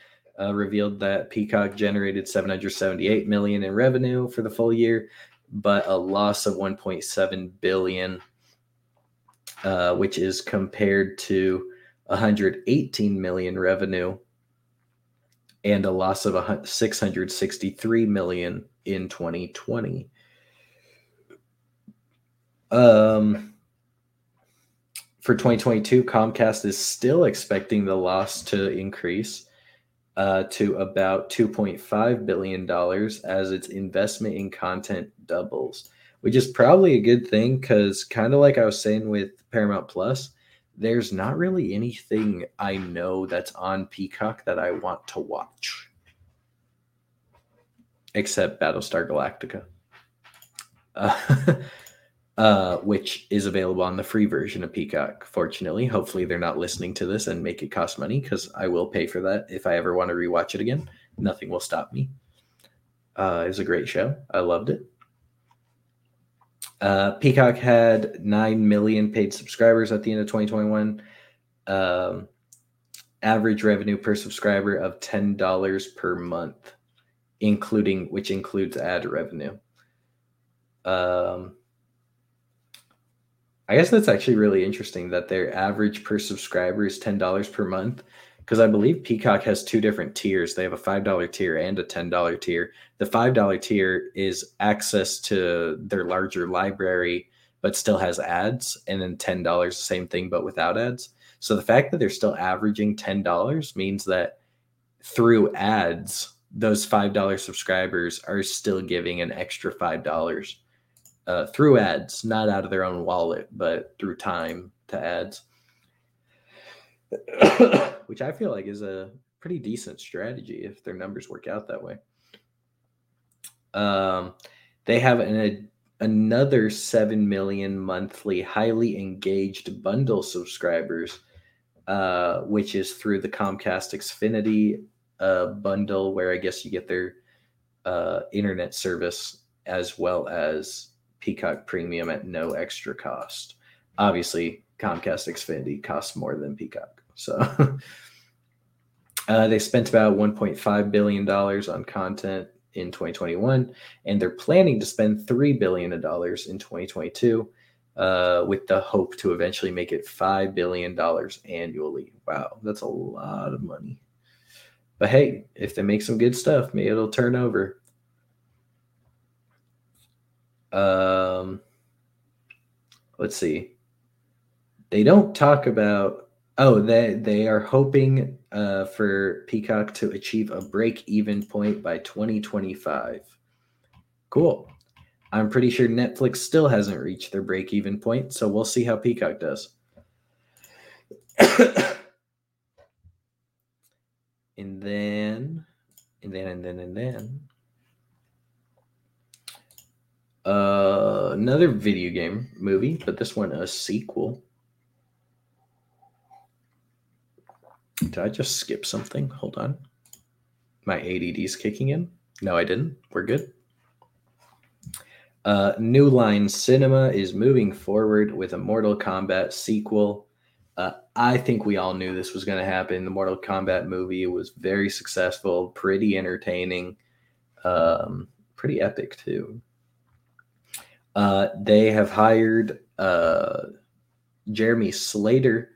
uh, revealed that Peacock generated 778 million in revenue for the full year, but a loss of 1.7 billion uh, which is compared to 118 million revenue and a loss of 663 million in 2020. Um, for 2022, Comcast is still expecting the loss to increase uh, to about 2.5 billion dollars as its investment in content doubles which is probably a good thing because kind of like I was saying with Paramount Plus, there's not really anything I know that's on Peacock that I want to watch except Battlestar Galactica. Uh, uh, which is available on the free version of Peacock. Fortunately, hopefully they're not listening to this and make it cost money because I will pay for that if I ever want to rewatch it again. Nothing will stop me. Uh, it was a great show. I loved it. Uh, Peacock had 9 million paid subscribers at the end of 2021. Um, average revenue per subscriber of $10 per month, including which includes ad revenue. Um, I guess that's actually really interesting that their average per subscriber is $10 per month because I believe Peacock has two different tiers. They have a $5 tier and a $10 tier. The $5 tier is access to their larger library, but still has ads. And then $10, same thing, but without ads. So the fact that they're still averaging $10 means that through ads, those $5 subscribers are still giving an extra $5 uh, through ads, not out of their own wallet, but through time to ads, which I feel like is a pretty decent strategy if their numbers work out that way. Um, they have an, a, another 7 million monthly highly engaged bundle subscribers, uh, which is through the Comcast Xfinity uh, bundle, where I guess you get their uh, internet service as well as Peacock Premium at no extra cost. Obviously, Comcast Xfinity costs more than Peacock. So uh, they spent about $1.5 billion on content in 2021, and they're planning to spend $3 billion in 2022 uh, with the hope to eventually make it $5 billion annually. Wow, that's a lot of money. But hey, if they make some good stuff, maybe it'll turn over. Um, let's see. They don't talk about. Oh, they they are hoping uh, for Peacock to achieve a break even point by 2025. Cool. I'm pretty sure Netflix still hasn't reached their break even point, so we'll see how Peacock does. and then, and then, and then, and then, uh, another video game movie, but this one a sequel. Did I just skip something? Hold on. My ADD is kicking in. No, I didn't. We're good. Uh, New Line Cinema is moving forward with a Mortal Kombat sequel. Uh, I think we all knew this was going to happen. The Mortal Kombat movie was very successful, pretty entertaining, um, pretty epic too. Uh, they have hired uh, Jeremy Slater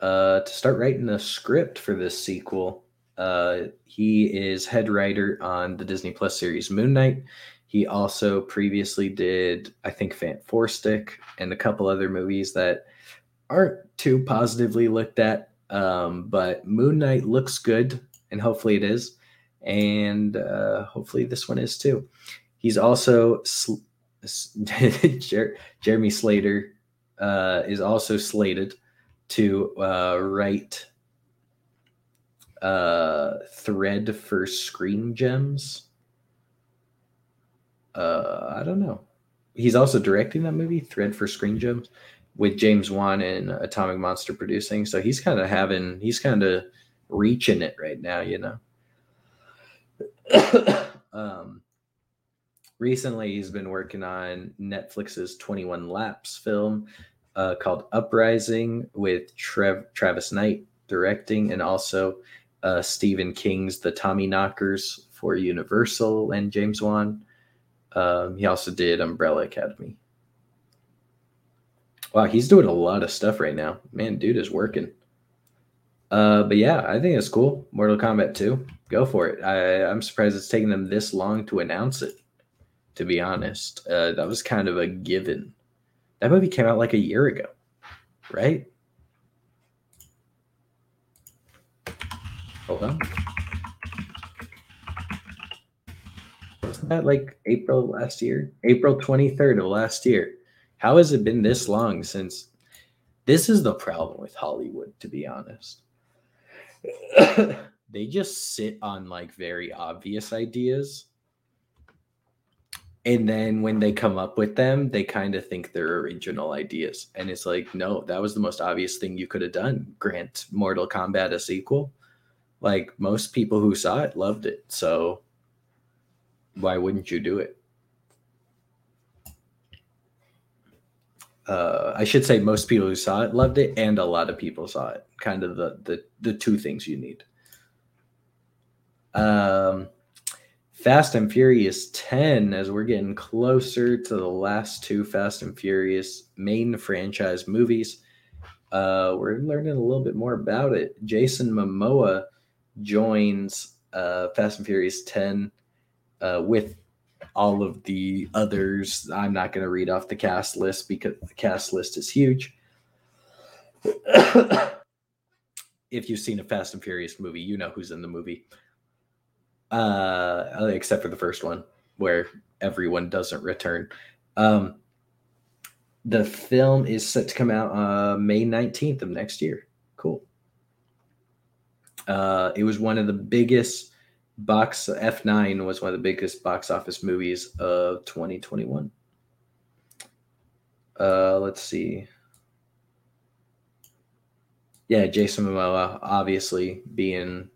uh, to start writing a script for this sequel. Uh, he is head writer on the Disney Plus series Moon Knight. He also previously did, I think, Fant Four Stick and a couple other movies that aren't too positively looked at. Um, but Moon Knight looks good, and hopefully it is. And uh, hopefully this one is too. He's also sl- Jer- Jeremy Slater uh, is also slated to uh, write uh, thread for Screen Gems. Uh, I don't know. He's also directing that movie, Thread for Screen Gems, with James Wan and Atomic Monster producing. So he's kind of having, he's kind of reaching it right now, you know. um, recently he's been working on Netflix's 21 Laps film uh, called Uprising with Trev- Travis Knight directing and also uh, Stephen King's The Tommyknockers for Universal and James Wan. Um, he also did Umbrella Academy. Wow, he's doing a lot of stuff right now. Man, dude is working. Uh, but yeah, I think it's cool. Mortal Kombat 2. Go for it. I, I'm surprised it's taking them this long to announce it to be honest. Uh, that was kind of a given. That movie came out like a year ago, right? Hold on. Wasn't that like April last year? April 23rd of last year. How has it been this long since? This is the problem with Hollywood, to be honest. they just sit on like very obvious ideas and then when they come up with them they kind of think they're original ideas. And it's like no that was the most obvious thing you could have done. Grant mortal kombat a sequel. Like most people who saw it loved it. So why wouldn't you do it? Uh, i should say most people who saw it loved it and a lot of people saw it. Kind of the the, the two things you need. Um Fast and Furious 10, as we're getting closer to the last two Fast and Furious main franchise movies, uh, we're learning a little bit more about it. Jason Momoa joins uh, Fast and Furious 10 uh, with all of the others. I'm not going to read off the cast list because the cast list is huge. if you've seen a Fast and Furious movie, you know who's in the movie uh, except for the first one where everyone doesn't return. Um, the film is set to come out uh, May 19th of next year. Cool. Uh, it was one of the biggest box F9 was one of the biggest box office movies of 2021. Uh, let's see. Yeah, Jason Momoa obviously being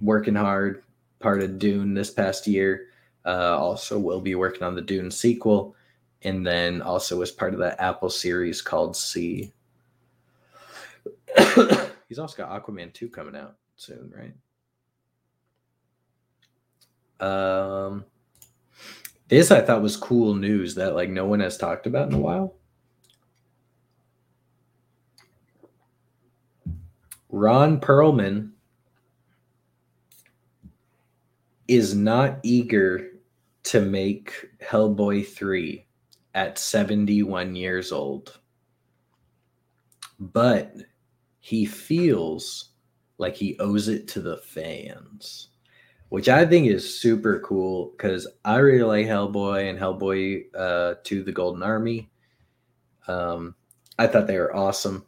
working hard, part of Dune this past year. Uh, also, will be working on the Dune sequel, and then also was part of that Apple series called See. He's also got Aquaman 2 coming out soon, right? Um, this I thought was cool news that like no one has talked about in a while. Ron Perlman is not eager to make Hellboy 3 at 71 years old. But he feels like he owes it to the fans, which I think is super cool because I really like Hellboy and Hellboy uh, to the Golden Army. Um, I thought they were awesome,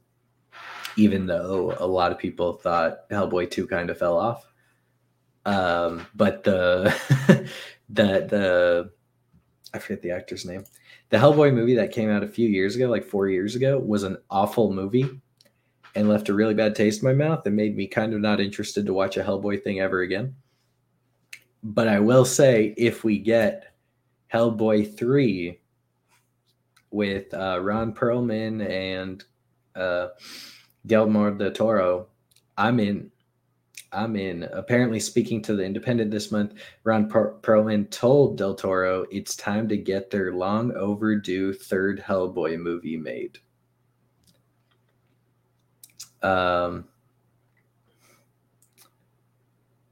even though a lot of people thought Hellboy 2 kind of fell off. Um, but the the the I forget the actor's name. The Hellboy movie that came out a few years ago, like four years ago, was an awful movie and left a really bad taste in my mouth and made me kind of not interested to watch a Hellboy thing ever again. But I will say, if we get Hellboy 3 with uh, Ron Perlman and uh, Guillermo Toro, I'm in. I'm in. Apparently, speaking to the Independent this month, Ron per- Perlman told Del Toro it's time to get their long overdue third Hellboy movie made. Um,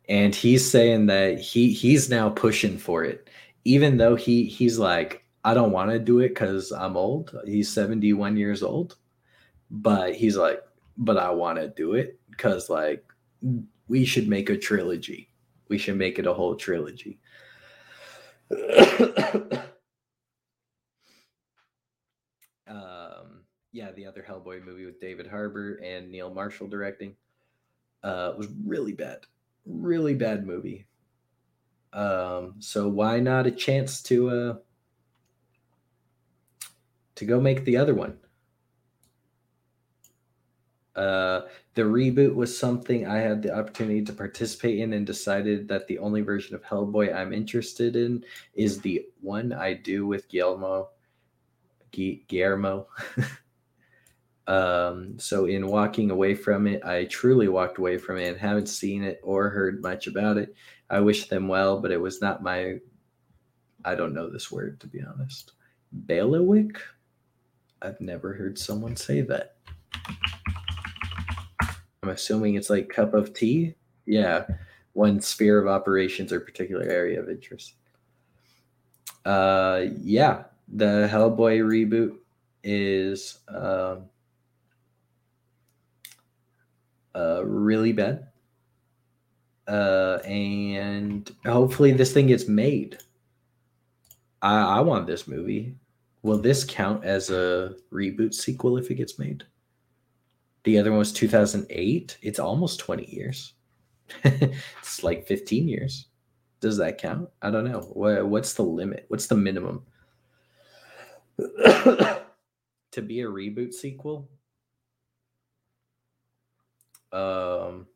and he's saying that he he's now pushing for it, even though he he's like, I don't want to do it because I'm old. He's 71 years old, but he's like, but I want to do it because like we should make a trilogy. We should make it a whole trilogy. um, yeah, the other Hellboy movie with David Harbour and Neil Marshall directing uh, was really bad, really bad movie. Um, so why not a chance to uh, to go make the other one? Uh, the reboot was something I had the opportunity to participate in and decided that the only version of Hellboy I'm interested in is the one I do with Guillermo. Guillermo. um, so, in walking away from it, I truly walked away from it and haven't seen it or heard much about it. I wish them well, but it was not my. I don't know this word to be honest. Bailiwick? I've never heard someone say that. I'm assuming it's like cup of tea. Yeah, one sphere of operations or particular area of interest. Uh, yeah, the Hellboy reboot is um, uh, really bad. Uh, and hopefully this thing gets made. I, I want this movie. Will this count as a reboot sequel if it gets made? The other one was 2008. It's almost 20 years. it's like 15 years. does that count? I don't know. What, what's the limit? What's the minimum? to be a reboot sequel? Um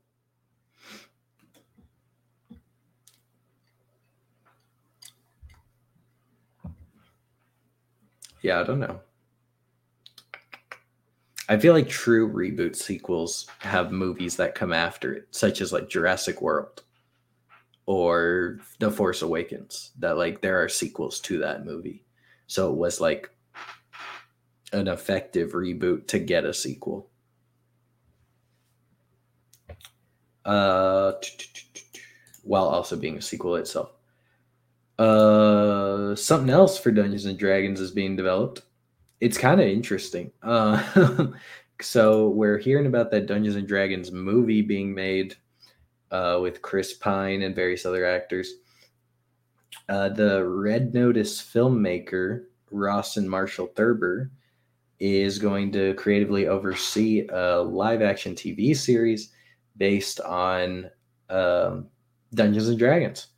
Yeah, I don't know. I feel like true reboot sequels have movies that come after it, such as like Jurassic World or The Force Awakens, that like there are sequels to that movie. So it was like an effective reboot to get a sequel. Uh, while also being a sequel itself. Uh, something else for Dungeons and Dragons is being developed. It's kind of interesting. Uh, so we're hearing about that Dungeons and Dragons movie being made uh, with Chris Pine and various other actors. Uh, the Red Notice filmmaker Rawson Marshall Thurber is going to creatively oversee a live action TV series based on um, Dungeons and Dragons.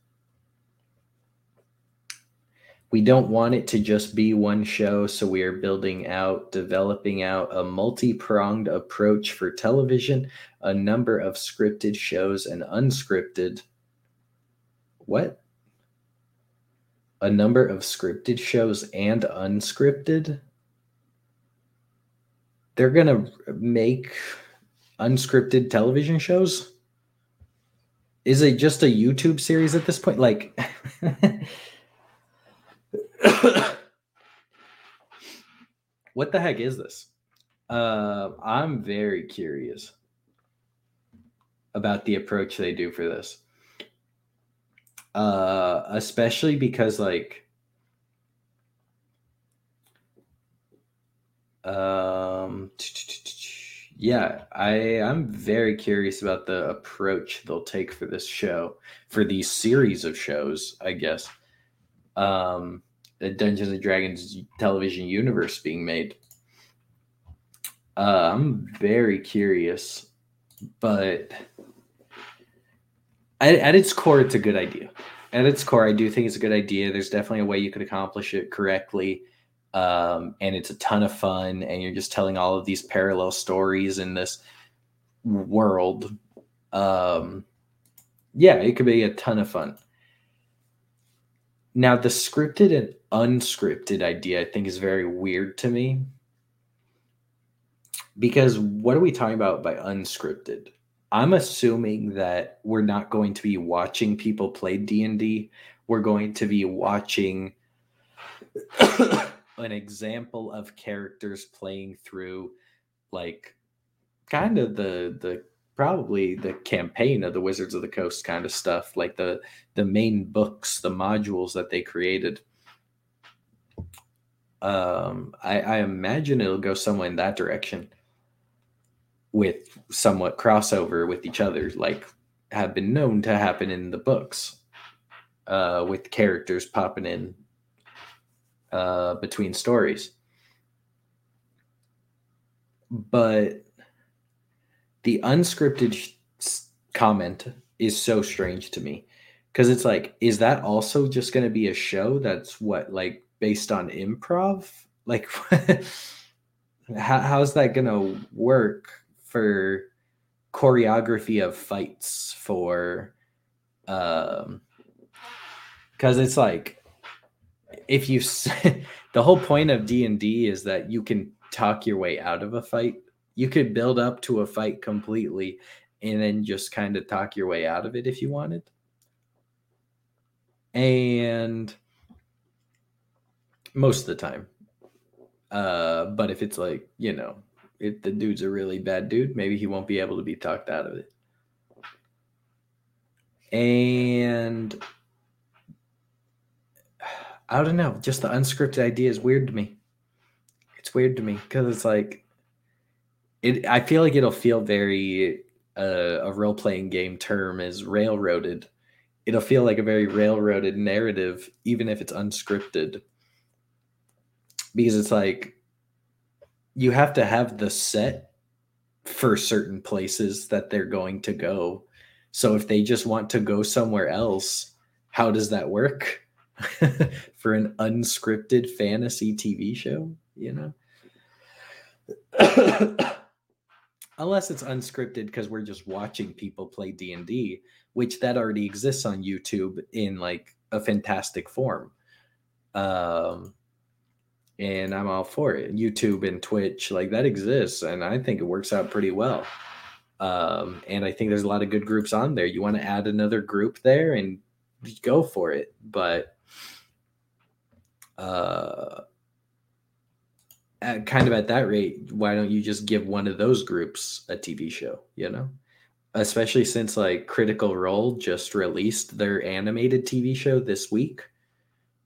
We don't want it to just be one show, so we are building out, developing out a multi pronged approach for television, a number of scripted shows and unscripted. What? A number of scripted shows and unscripted? They're going to make unscripted television shows? Is it just a YouTube series at this point? Like, what the heck is this? Uh, I'm very curious about the approach they do for this. Uh, especially because like um yeah, I I'm very curious about the approach they'll take for this show, for these series of shows, I guess. Um the Dungeons and Dragons television universe being made. Uh, I'm very curious, but at, at its core, it's a good idea. At its core, I do think it's a good idea. There's definitely a way you could accomplish it correctly. Um, and it's a ton of fun, and you're just telling all of these parallel stories in this world. Um, yeah, it could be a ton of fun. Now, the scripted and unscripted idea, I think, is very weird to me. Because what are we talking about by unscripted? I'm assuming that we're not going to be watching people play D&D. We're going to be watching an example of characters playing through like kind of the the probably the campaign of the Wizards of the Coast kind of stuff, like the the main books, the modules that they created. Um, I, I imagine it'll go somewhere in that direction with somewhat crossover with each other, like have been known to happen in the books, uh, with characters popping in uh, between stories. But the unscripted comment is so strange to me because it's like, is that also just going to be a show that's what, like based on improv? Like, how, how's that going to work for choreography of fights for, um, because it's like if you the whole point of d&d is that you can talk your way out of a fight you could build up to a fight completely and then just kind of talk your way out of it if you wanted and most of the time uh but if it's like you know if the dude's a really bad dude maybe he won't be able to be talked out of it and I don't know. Just the unscripted idea is weird to me. It's weird to me because it's like it. I feel like it'll feel very uh, a role playing game term is railroaded. It'll feel like a very railroaded narrative, even if it's unscripted, because it's like you have to have the set for certain places that they're going to go. So if they just want to go somewhere else how does that work for an unscripted fantasy TV show? You know, unless it's unscripted because we're just watching people play D and D, which that already exists on YouTube in like a fantastic form. Um, and I'm all for it. YouTube and Twitch, like that exists, and I think it works out pretty well. Um, and I think there's a lot of good groups on there. You want to add another group there and go for it. But uh, at, kind of at that rate, why don't you just give one of those groups a TV show? You know, especially since like Critical Role just released their animated TV show this week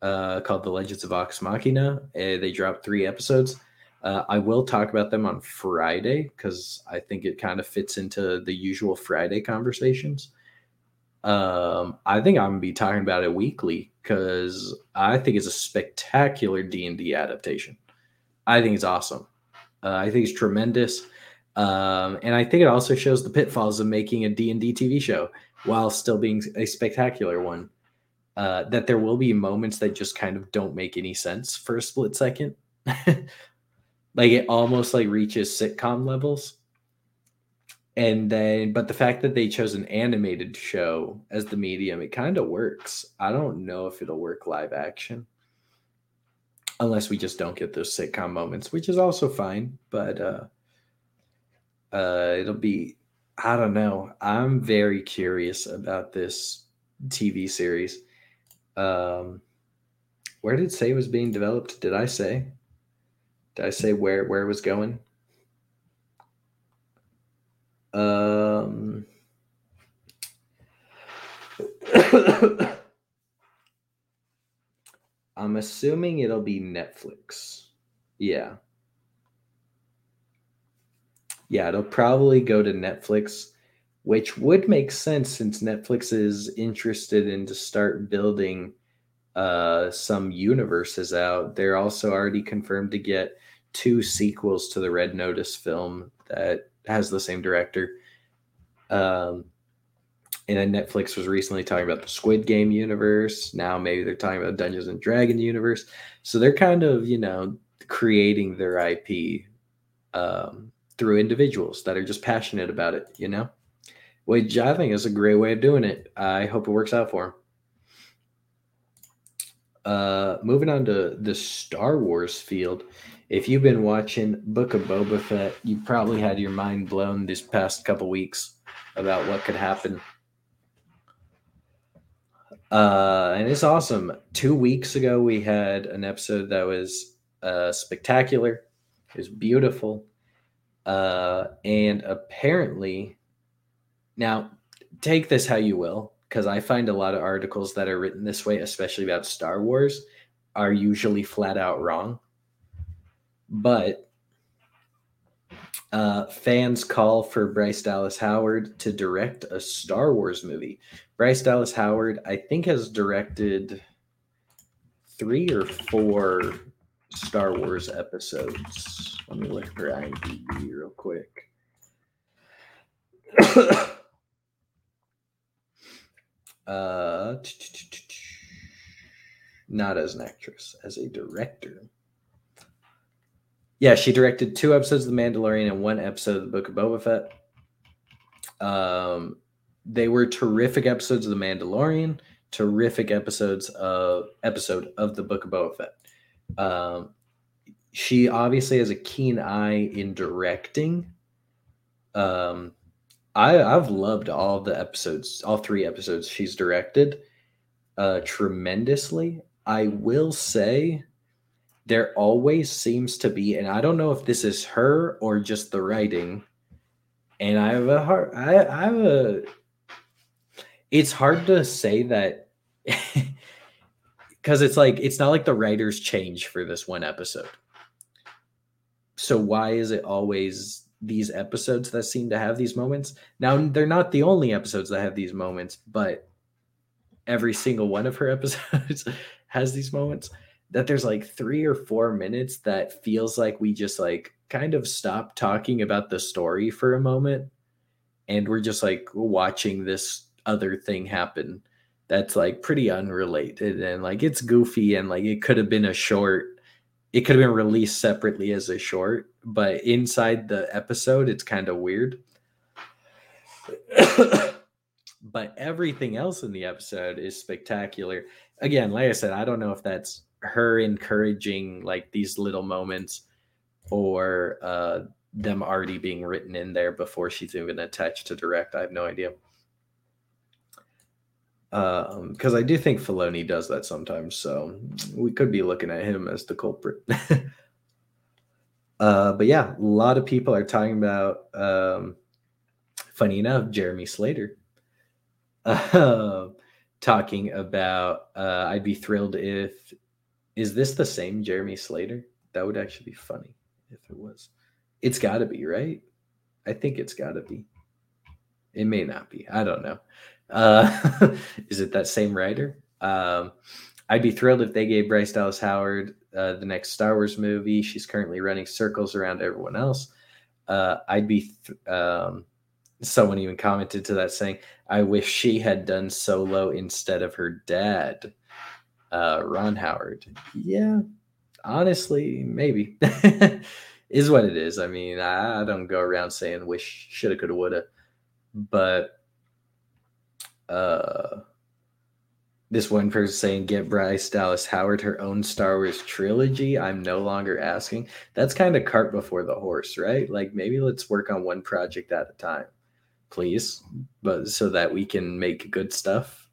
uh, called The Legends of Vox Machina. Uh, they dropped three episodes. Uh, I will talk about them on Friday because I think it kind of fits into the usual Friday conversations. Um, I think I'm gonna be talking about it weekly because I think it's a spectacular D and D adaptation. I think it's awesome. Uh, I think it's tremendous, um, and I think it also shows the pitfalls of making a D and D TV show while still being a spectacular one. Uh, that there will be moments that just kind of don't make any sense for a split second. like it almost like reaches sitcom levels and then but the fact that they chose an animated show as the medium it kind of works i don't know if it'll work live action unless we just don't get those sitcom moments which is also fine but uh uh it'll be i don't know. I'm very curious about this tv series. Um where did say was being developed? Did i say? Did i say where where it was going? Um, I'm assuming it'll be Netflix. Yeah. Yeah, it'll probably go to Netflix, which would make sense since Netflix is interested in to start building uh, some universes out. They're also already confirmed to get two sequels to the Red Notice film that has the same director. Um, and then Netflix was recently talking about the Squid Game universe. Now maybe they're talking about Dungeons and Dragons universe. So they're kind of you know creating their IP um, through individuals that are just passionate about it. You know, which I think is a great way of doing it. I hope it works out for them. Uh, moving on to the Star Wars field, if you've been watching Book of Boba Fett, you probably had your mind blown this past couple weeks about what could happen. Uh, and it's awesome. Two weeks ago, we had an episode that was uh, spectacular. It was beautiful. Uh, and apparently, now take this how you will, because I find a lot of articles that are written this way, especially about Star Wars, are usually flat out wrong but uh, fans call for Bryce Dallas Howard to direct a Star Wars movie. Bryce Dallas Howard, I think, has directed three or four Star Wars episodes. Let me look for IMDb real quick. uh, not as an actress, as a director. Yeah, she directed two episodes of The Mandalorian and one episode of the Book of Boba Fett. Um, they were terrific episodes of The Mandalorian, terrific episodes of episode of the Book of Boba Fett. Um, she obviously has a keen eye in directing. Um, I I've loved all the episodes, all three episodes she's directed, uh, tremendously. I will say there always seems to be, and I don't know if this is her or just the writing. And I have a hard, I, I have a. It's hard to say that because it's like it's not like the writers change for this one episode. So why is it always these episodes that seem to have these moments? Now they're not the only episodes that have these moments, but every single one of her episodes has these moments that there's like three or four minutes that feels like we just like kind of stop talking about the story for a moment and we're just like watching this other thing happen that's like pretty unrelated and like it's goofy and like it could have been a short it could have been released separately as a short but inside the episode it's kind of weird. But everything else in the episode is spectacular. Again like i said i don't know if that's her encouraging like these little moments or uh them already being written in there before she's even attached to direct i have no idea because um, I do think Filoni does that sometimes. So we could be looking at him as the culprit. uh, but yeah, a lot of people are talking about. Um, funny enough, Jeremy Slater uh, talking about. Uh, I'd be thrilled if. Is this the same Jeremy Slater? That would actually be funny if it was. It's got to be right. I think it's got to be. It may not be. I don't know. Uh, is it that same writer? Um, I'd be thrilled if they gave Bryce Dallas Howard uh, the next Star Wars movie. She's currently running circles around everyone else. Uh, I'd be. Th- um, someone even commented to that saying, "I wish she had done solo instead of her dad, uh, Ron Howard." Yeah, honestly, maybe is what it is. I mean, I, I don't go around saying wish, shoulda, coulda, woulda, but uh this one person saying get Bryce Dallas Howard her own Star Wars trilogy. I'm no longer asking. That's kind of cart before the horse, right? Like maybe let's work on one project at a time, please, but so that we can make good stuff.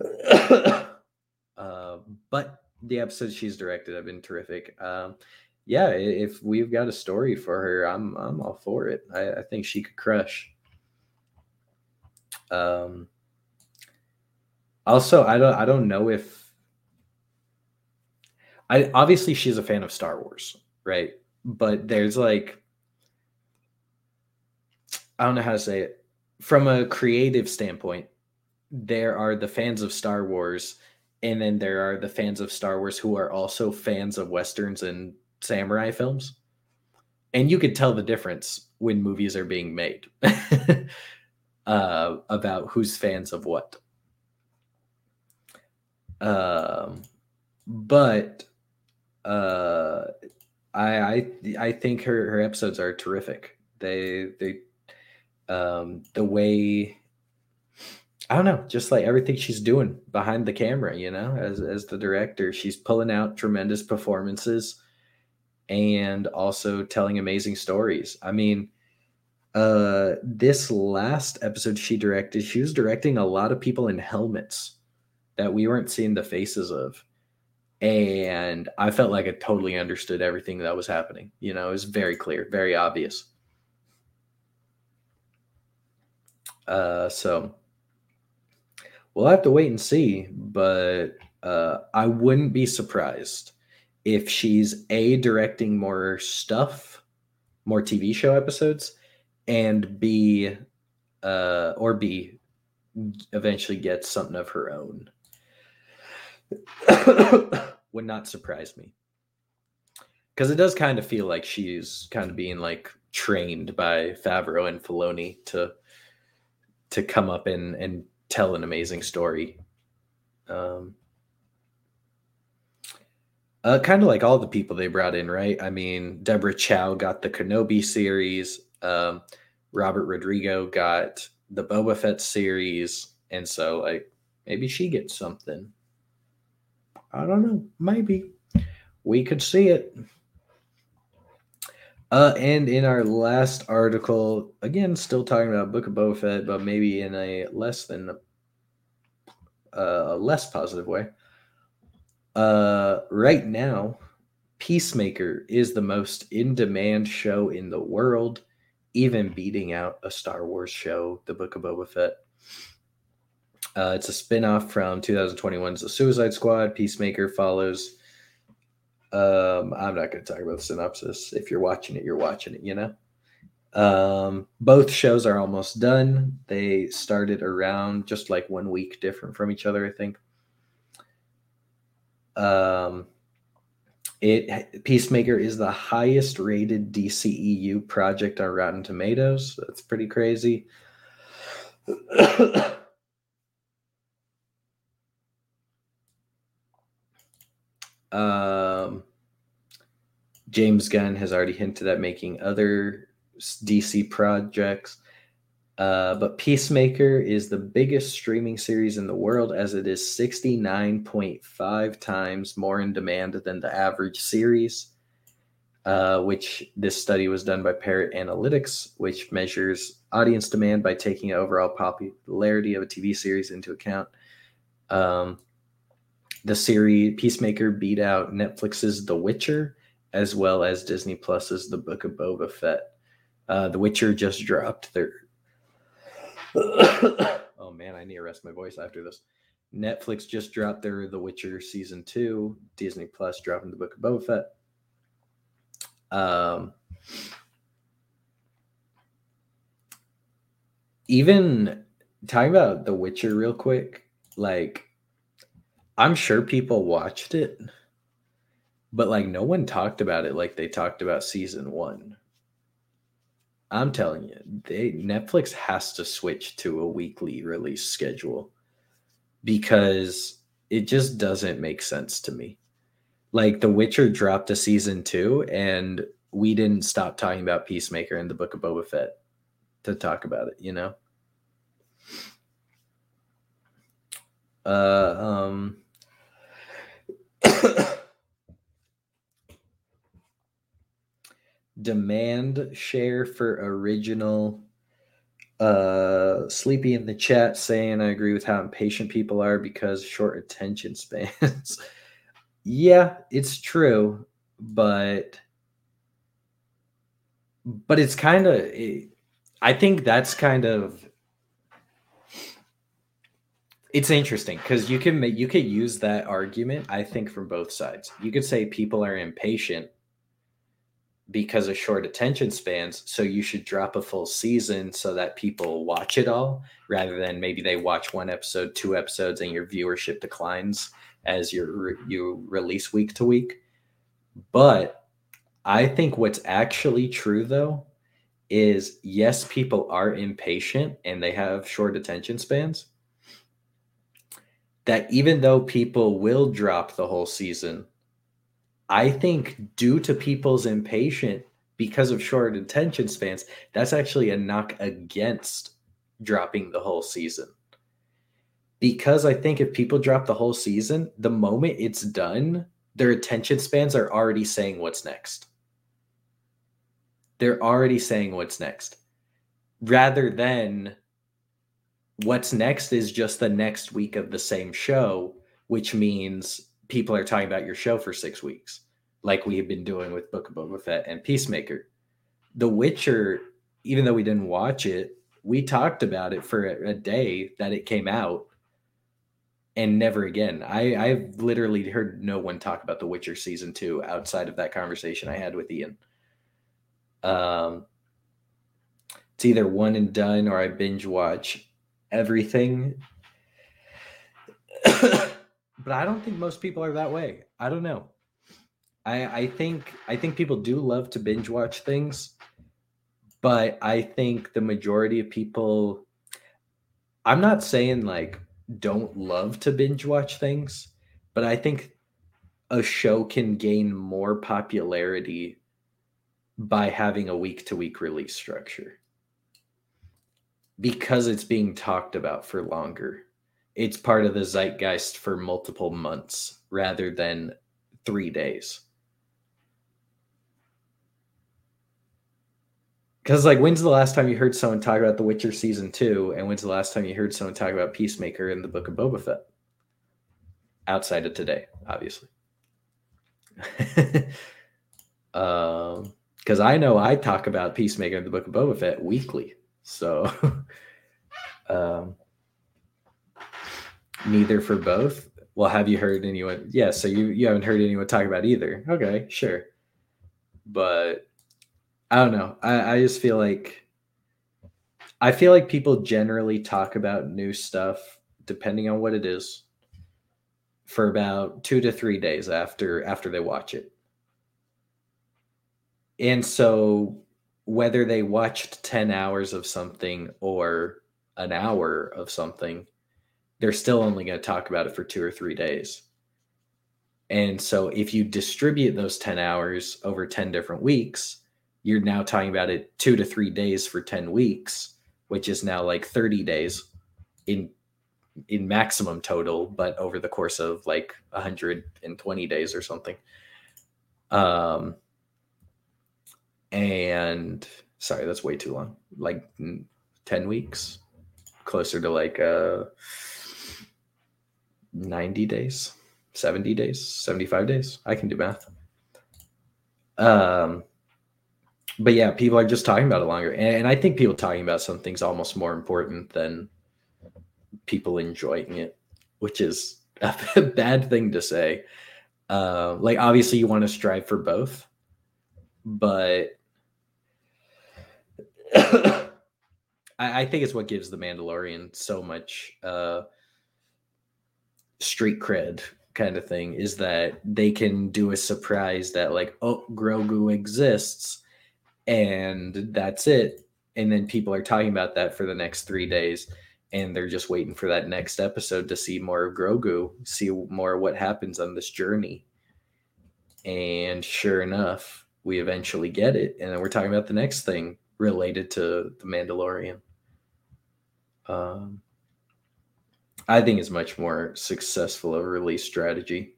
uh, but the episodes she's directed have been terrific. Um, yeah, if we've got a story for her, I'm I'm all for it. I, I think she could crush. Um, also, I don't I don't know if I obviously she's a fan of Star Wars, right? But there's like I don't know how to say it. From a creative standpoint, there are the fans of Star Wars, and then there are the fans of Star Wars who are also fans of westerns and samurai films. And you could tell the difference when movies are being made. uh, about who's fans of what. Um, but uh, I, I I think her her episodes are terrific. They they um, the way I don't know, just like everything she's doing behind the camera, you know, as as the director, she's pulling out tremendous performances and also telling amazing stories. I mean, uh this last episode she directed she was directing a lot of people in helmets that we weren't seeing the faces of and i felt like i totally understood everything that was happening you know it was very clear very obvious uh so we'll have to wait and see but uh i wouldn't be surprised if she's a directing more stuff more tv show episodes and B, uh, or B, eventually gets something of her own. Would not surprise me. Because it does kind of feel like she's kind of being like trained by Favreau and Filoni to to come up and and tell an amazing story. Um, uh, kind of like all the people they brought in, right? I mean, Deborah Chow got the Kenobi series. Um, Robert Rodriguez got the Boba Fett series, and so like maybe she gets something. I don't know. Maybe we could see it. Uh, and in our last article, again, still talking about Book of Boba Fett, but maybe in a less than a less positive way. Uh, right now, Peacemaker is the most in demand show in the world even beating out a Star Wars show, The Book of Boba Fett. Uh, it's a spin-off from 2021's The Suicide Squad. Peacemaker follows. Um, I'm not going to talk about the synopsis. If you're watching it, you're watching it, you know? Um, both shows are almost done. They started around just like one week different from each other, I think. Um, it Peacemaker is the highest rated DCEU project on Rotten Tomatoes. That's pretty crazy. um, James Gunn has already hinted at making other DC projects. Uh, but Peacemaker is the biggest streaming series in the world as it is 69.5 times more in demand than the average series, uh, which this study was done by Parrot Analytics, which measures audience demand by taking overall popularity of a TV series into account. Um, the series Peacemaker beat out Netflix's The Witcher as well as Disney Plus's The Book of Boba Fett. Uh, the Witcher just dropped their oh man, I need to rest my voice after this. Netflix just dropped their The Witcher season two. Disney Plus dropping the Book of Boba Fett. Um, even talking about The Witcher real quick, like I'm sure people watched it, but like no one talked about it like they talked about season one. I'm telling you, they Netflix has to switch to a weekly release schedule because it just doesn't make sense to me. Like The Witcher dropped a season two, and we didn't stop talking about Peacemaker and the Book of Boba Fett to talk about it, you know? Uh um demand share for original uh sleepy in the chat saying i agree with how impatient people are because short attention spans. Yeah it's true but but it's kind of i think that's kind of it's interesting because you can make you could use that argument i think from both sides. You could say people are impatient because of short attention spans. So you should drop a full season so that people watch it all rather than maybe they watch one episode, two episodes, and your viewership declines as you you release week to week. But I think what's actually true though is yes, people are impatient and they have short attention spans. That even though people will drop the whole season, I think due to people's impatience because of short attention spans, that's actually a knock against dropping the whole season. Because I think if people drop the whole season, the moment it's done, their attention spans are already saying what's next. They're already saying what's next. Rather than what's next is just the next week of the same show, which means people are talking about your show for six weeks, like we have been doing with Book of Boba Fett and Peacemaker. The Witcher, even though we didn't watch it, we talked about it for a, a day that it came out and never again. I, I've literally heard no one talk about The Witcher season two outside of that conversation I had with Ian. Um, it's either one and done or I binge watch everything. but I don't think most people are that way. I don't know. I I think I think people do love to binge watch things, but I think the majority of people I'm not saying like don't love to binge watch things, but I think a show can gain more popularity by having a week to week release structure because it's being talked about for longer it's part of the zeitgeist for multiple months rather than three days. Because, like, when's the last time you heard someone talk about The Witcher season two? And when's the last time you heard someone talk about Peacemaker in the Book of Boba Fett? Outside of today, obviously. um, because I know I talk about Peacemaker in the Book of Boba Fett weekly. So, um, neither for both. Well, have you heard anyone? Yeah, so you you haven't heard anyone talk about either. Okay, sure. But I don't know. I, I just feel like I feel like people generally talk about new stuff depending on what it is for about 2 to 3 days after after they watch it. And so whether they watched 10 hours of something or an hour of something, they're still only going to talk about it for two or three days. And so if you distribute those 10 hours over 10 different weeks, you're now talking about it two to three days for 10 weeks, which is now like 30 days in in maximum total, but over the course of like 120 days or something. Um and sorry, that's way too long. Like 10 weeks, closer to like uh 90 days, 70 days, 75 days. I can do math. Um but yeah, people are just talking about it longer. And, and I think people talking about something's almost more important than people enjoying it, which is a bad thing to say. Uh, like obviously you want to strive for both, but I, I, think it's what gives the Mandalorian so much uh, street cred kind of thing is that they can do a surprise that like oh Grogu exists and that's it and then people are talking about that for the next 3 days and they're just waiting for that next episode to see more of Grogu, see more what happens on this journey. And sure enough, we eventually get it, and then we're talking about the next thing related to the Mandalorian. Um, I think it's much more successful a release strategy.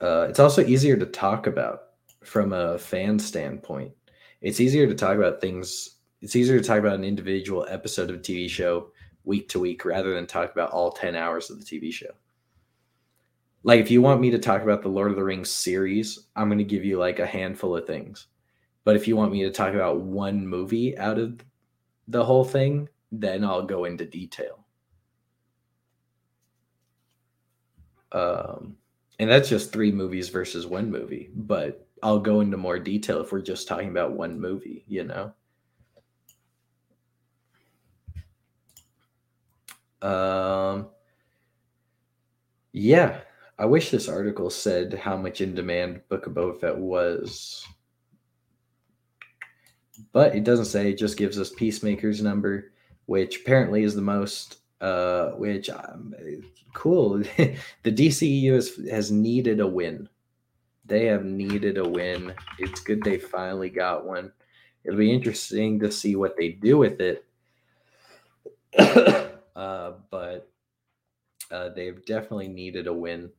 Uh, it's also easier to talk about from a fan standpoint. It's easier to talk about things it's easier to talk about an individual episode of a TV show week to week rather than talk about all 10 hours of the TV show. Like if you want me to talk about the Lord of the Rings series, I'm going to give you like a handful of things. But if you want me to talk about one movie out of the whole thing, then I'll go into detail. Um, and that's just three movies versus one movie, but I'll go into more detail if we're just talking about one movie, you know? Um, yeah, I wish this article said how much in demand Book of Boba Fett was, but it doesn't say. It just gives us Peacemaker's number, which apparently is the most. Uh, which um, cool. the DCEU has, has needed a win. They have needed a win. It's good they finally got one. It'll be interesting to see what they do with it. uh, but uh, they've definitely needed a win,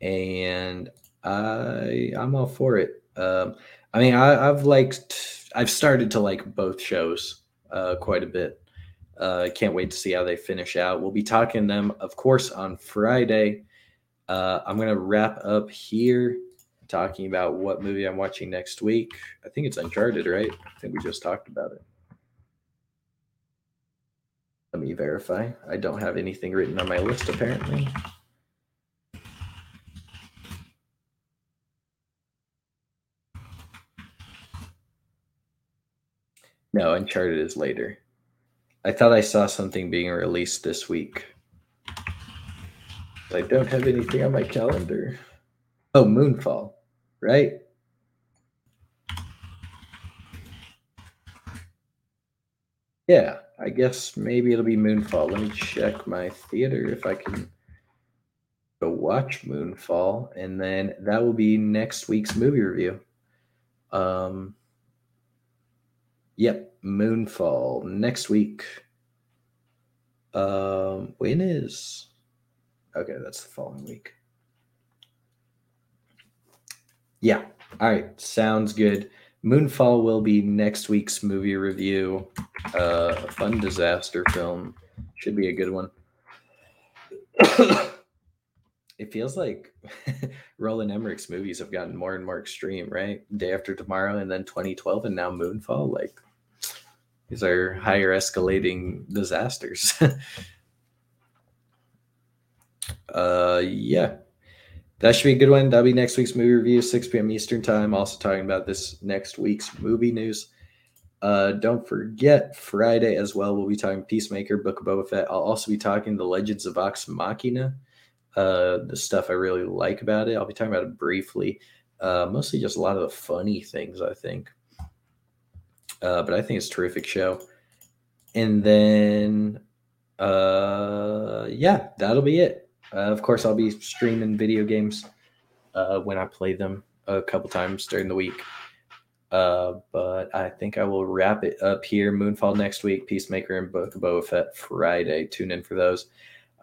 and I I'm all for it. Um, I mean, I, I've liked I've started to like both shows uh, quite a bit. Uh, can't wait to see how they finish out. We'll be talking them, of course, on Friday. Uh, I'm gonna wrap up here talking about what movie I'm watching next week. I think it's Uncharted, right? I think we just talked about it. Let me verify. I don't have anything written on my list apparently. No, Uncharted is later. I thought I saw something being released this week. I don't have anything on my calendar. Oh, Moonfall, right? Yeah. I guess maybe it'll be Moonfall. Let me check my theater if I can go watch Moonfall, and then that will be next week's movie review. Um, yep, Moonfall next week. Um, when is? Okay, that's the following week. Yeah. All right. Sounds good. Moonfall will be next week's movie review. Uh, a fun disaster film. Should be a good one. it feels like Roland Emmerich's movies have gotten more and more extreme, right? Day After Tomorrow and then 2012 and now Moonfall. Like, these are higher escalating disasters. uh, yeah that should be a good one. That'll be next week's movie review, 6 p.m. Eastern time. Also talking about this next week's movie news. Uh, don't forget Friday as well. We'll be talking Peacemaker, Book of Boba Fett. I'll also be talking the Legends of Vox Machina, uh, the stuff I really like about it. I'll be talking about it briefly. Uh, mostly just a lot of the funny things, I think. Uh, but I think it's a terrific show. And then, uh, yeah, that'll be it. Uh, of course, I'll be streaming video games uh, when I play them a couple times during the week. Uh, but I think I will wrap it up here. Moonfall next week, Peacemaker and Book of Boba Fett Friday. Tune in for those.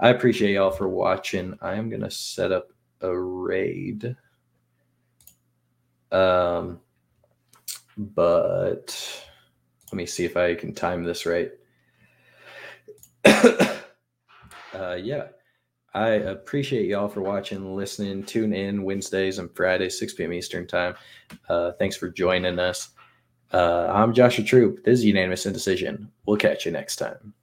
I appreciate y'all for watching. I am gonna set up a raid. Um, but let me see if I can time this right. uh, yeah. I appreciate y'all for watching, listening. Tune in Wednesdays and Fridays, 6 p.m. Eastern Time. Uh, thanks for joining us. Uh, I'm Joshua Troop. This is Unanimous Indecision. We'll catch you next time.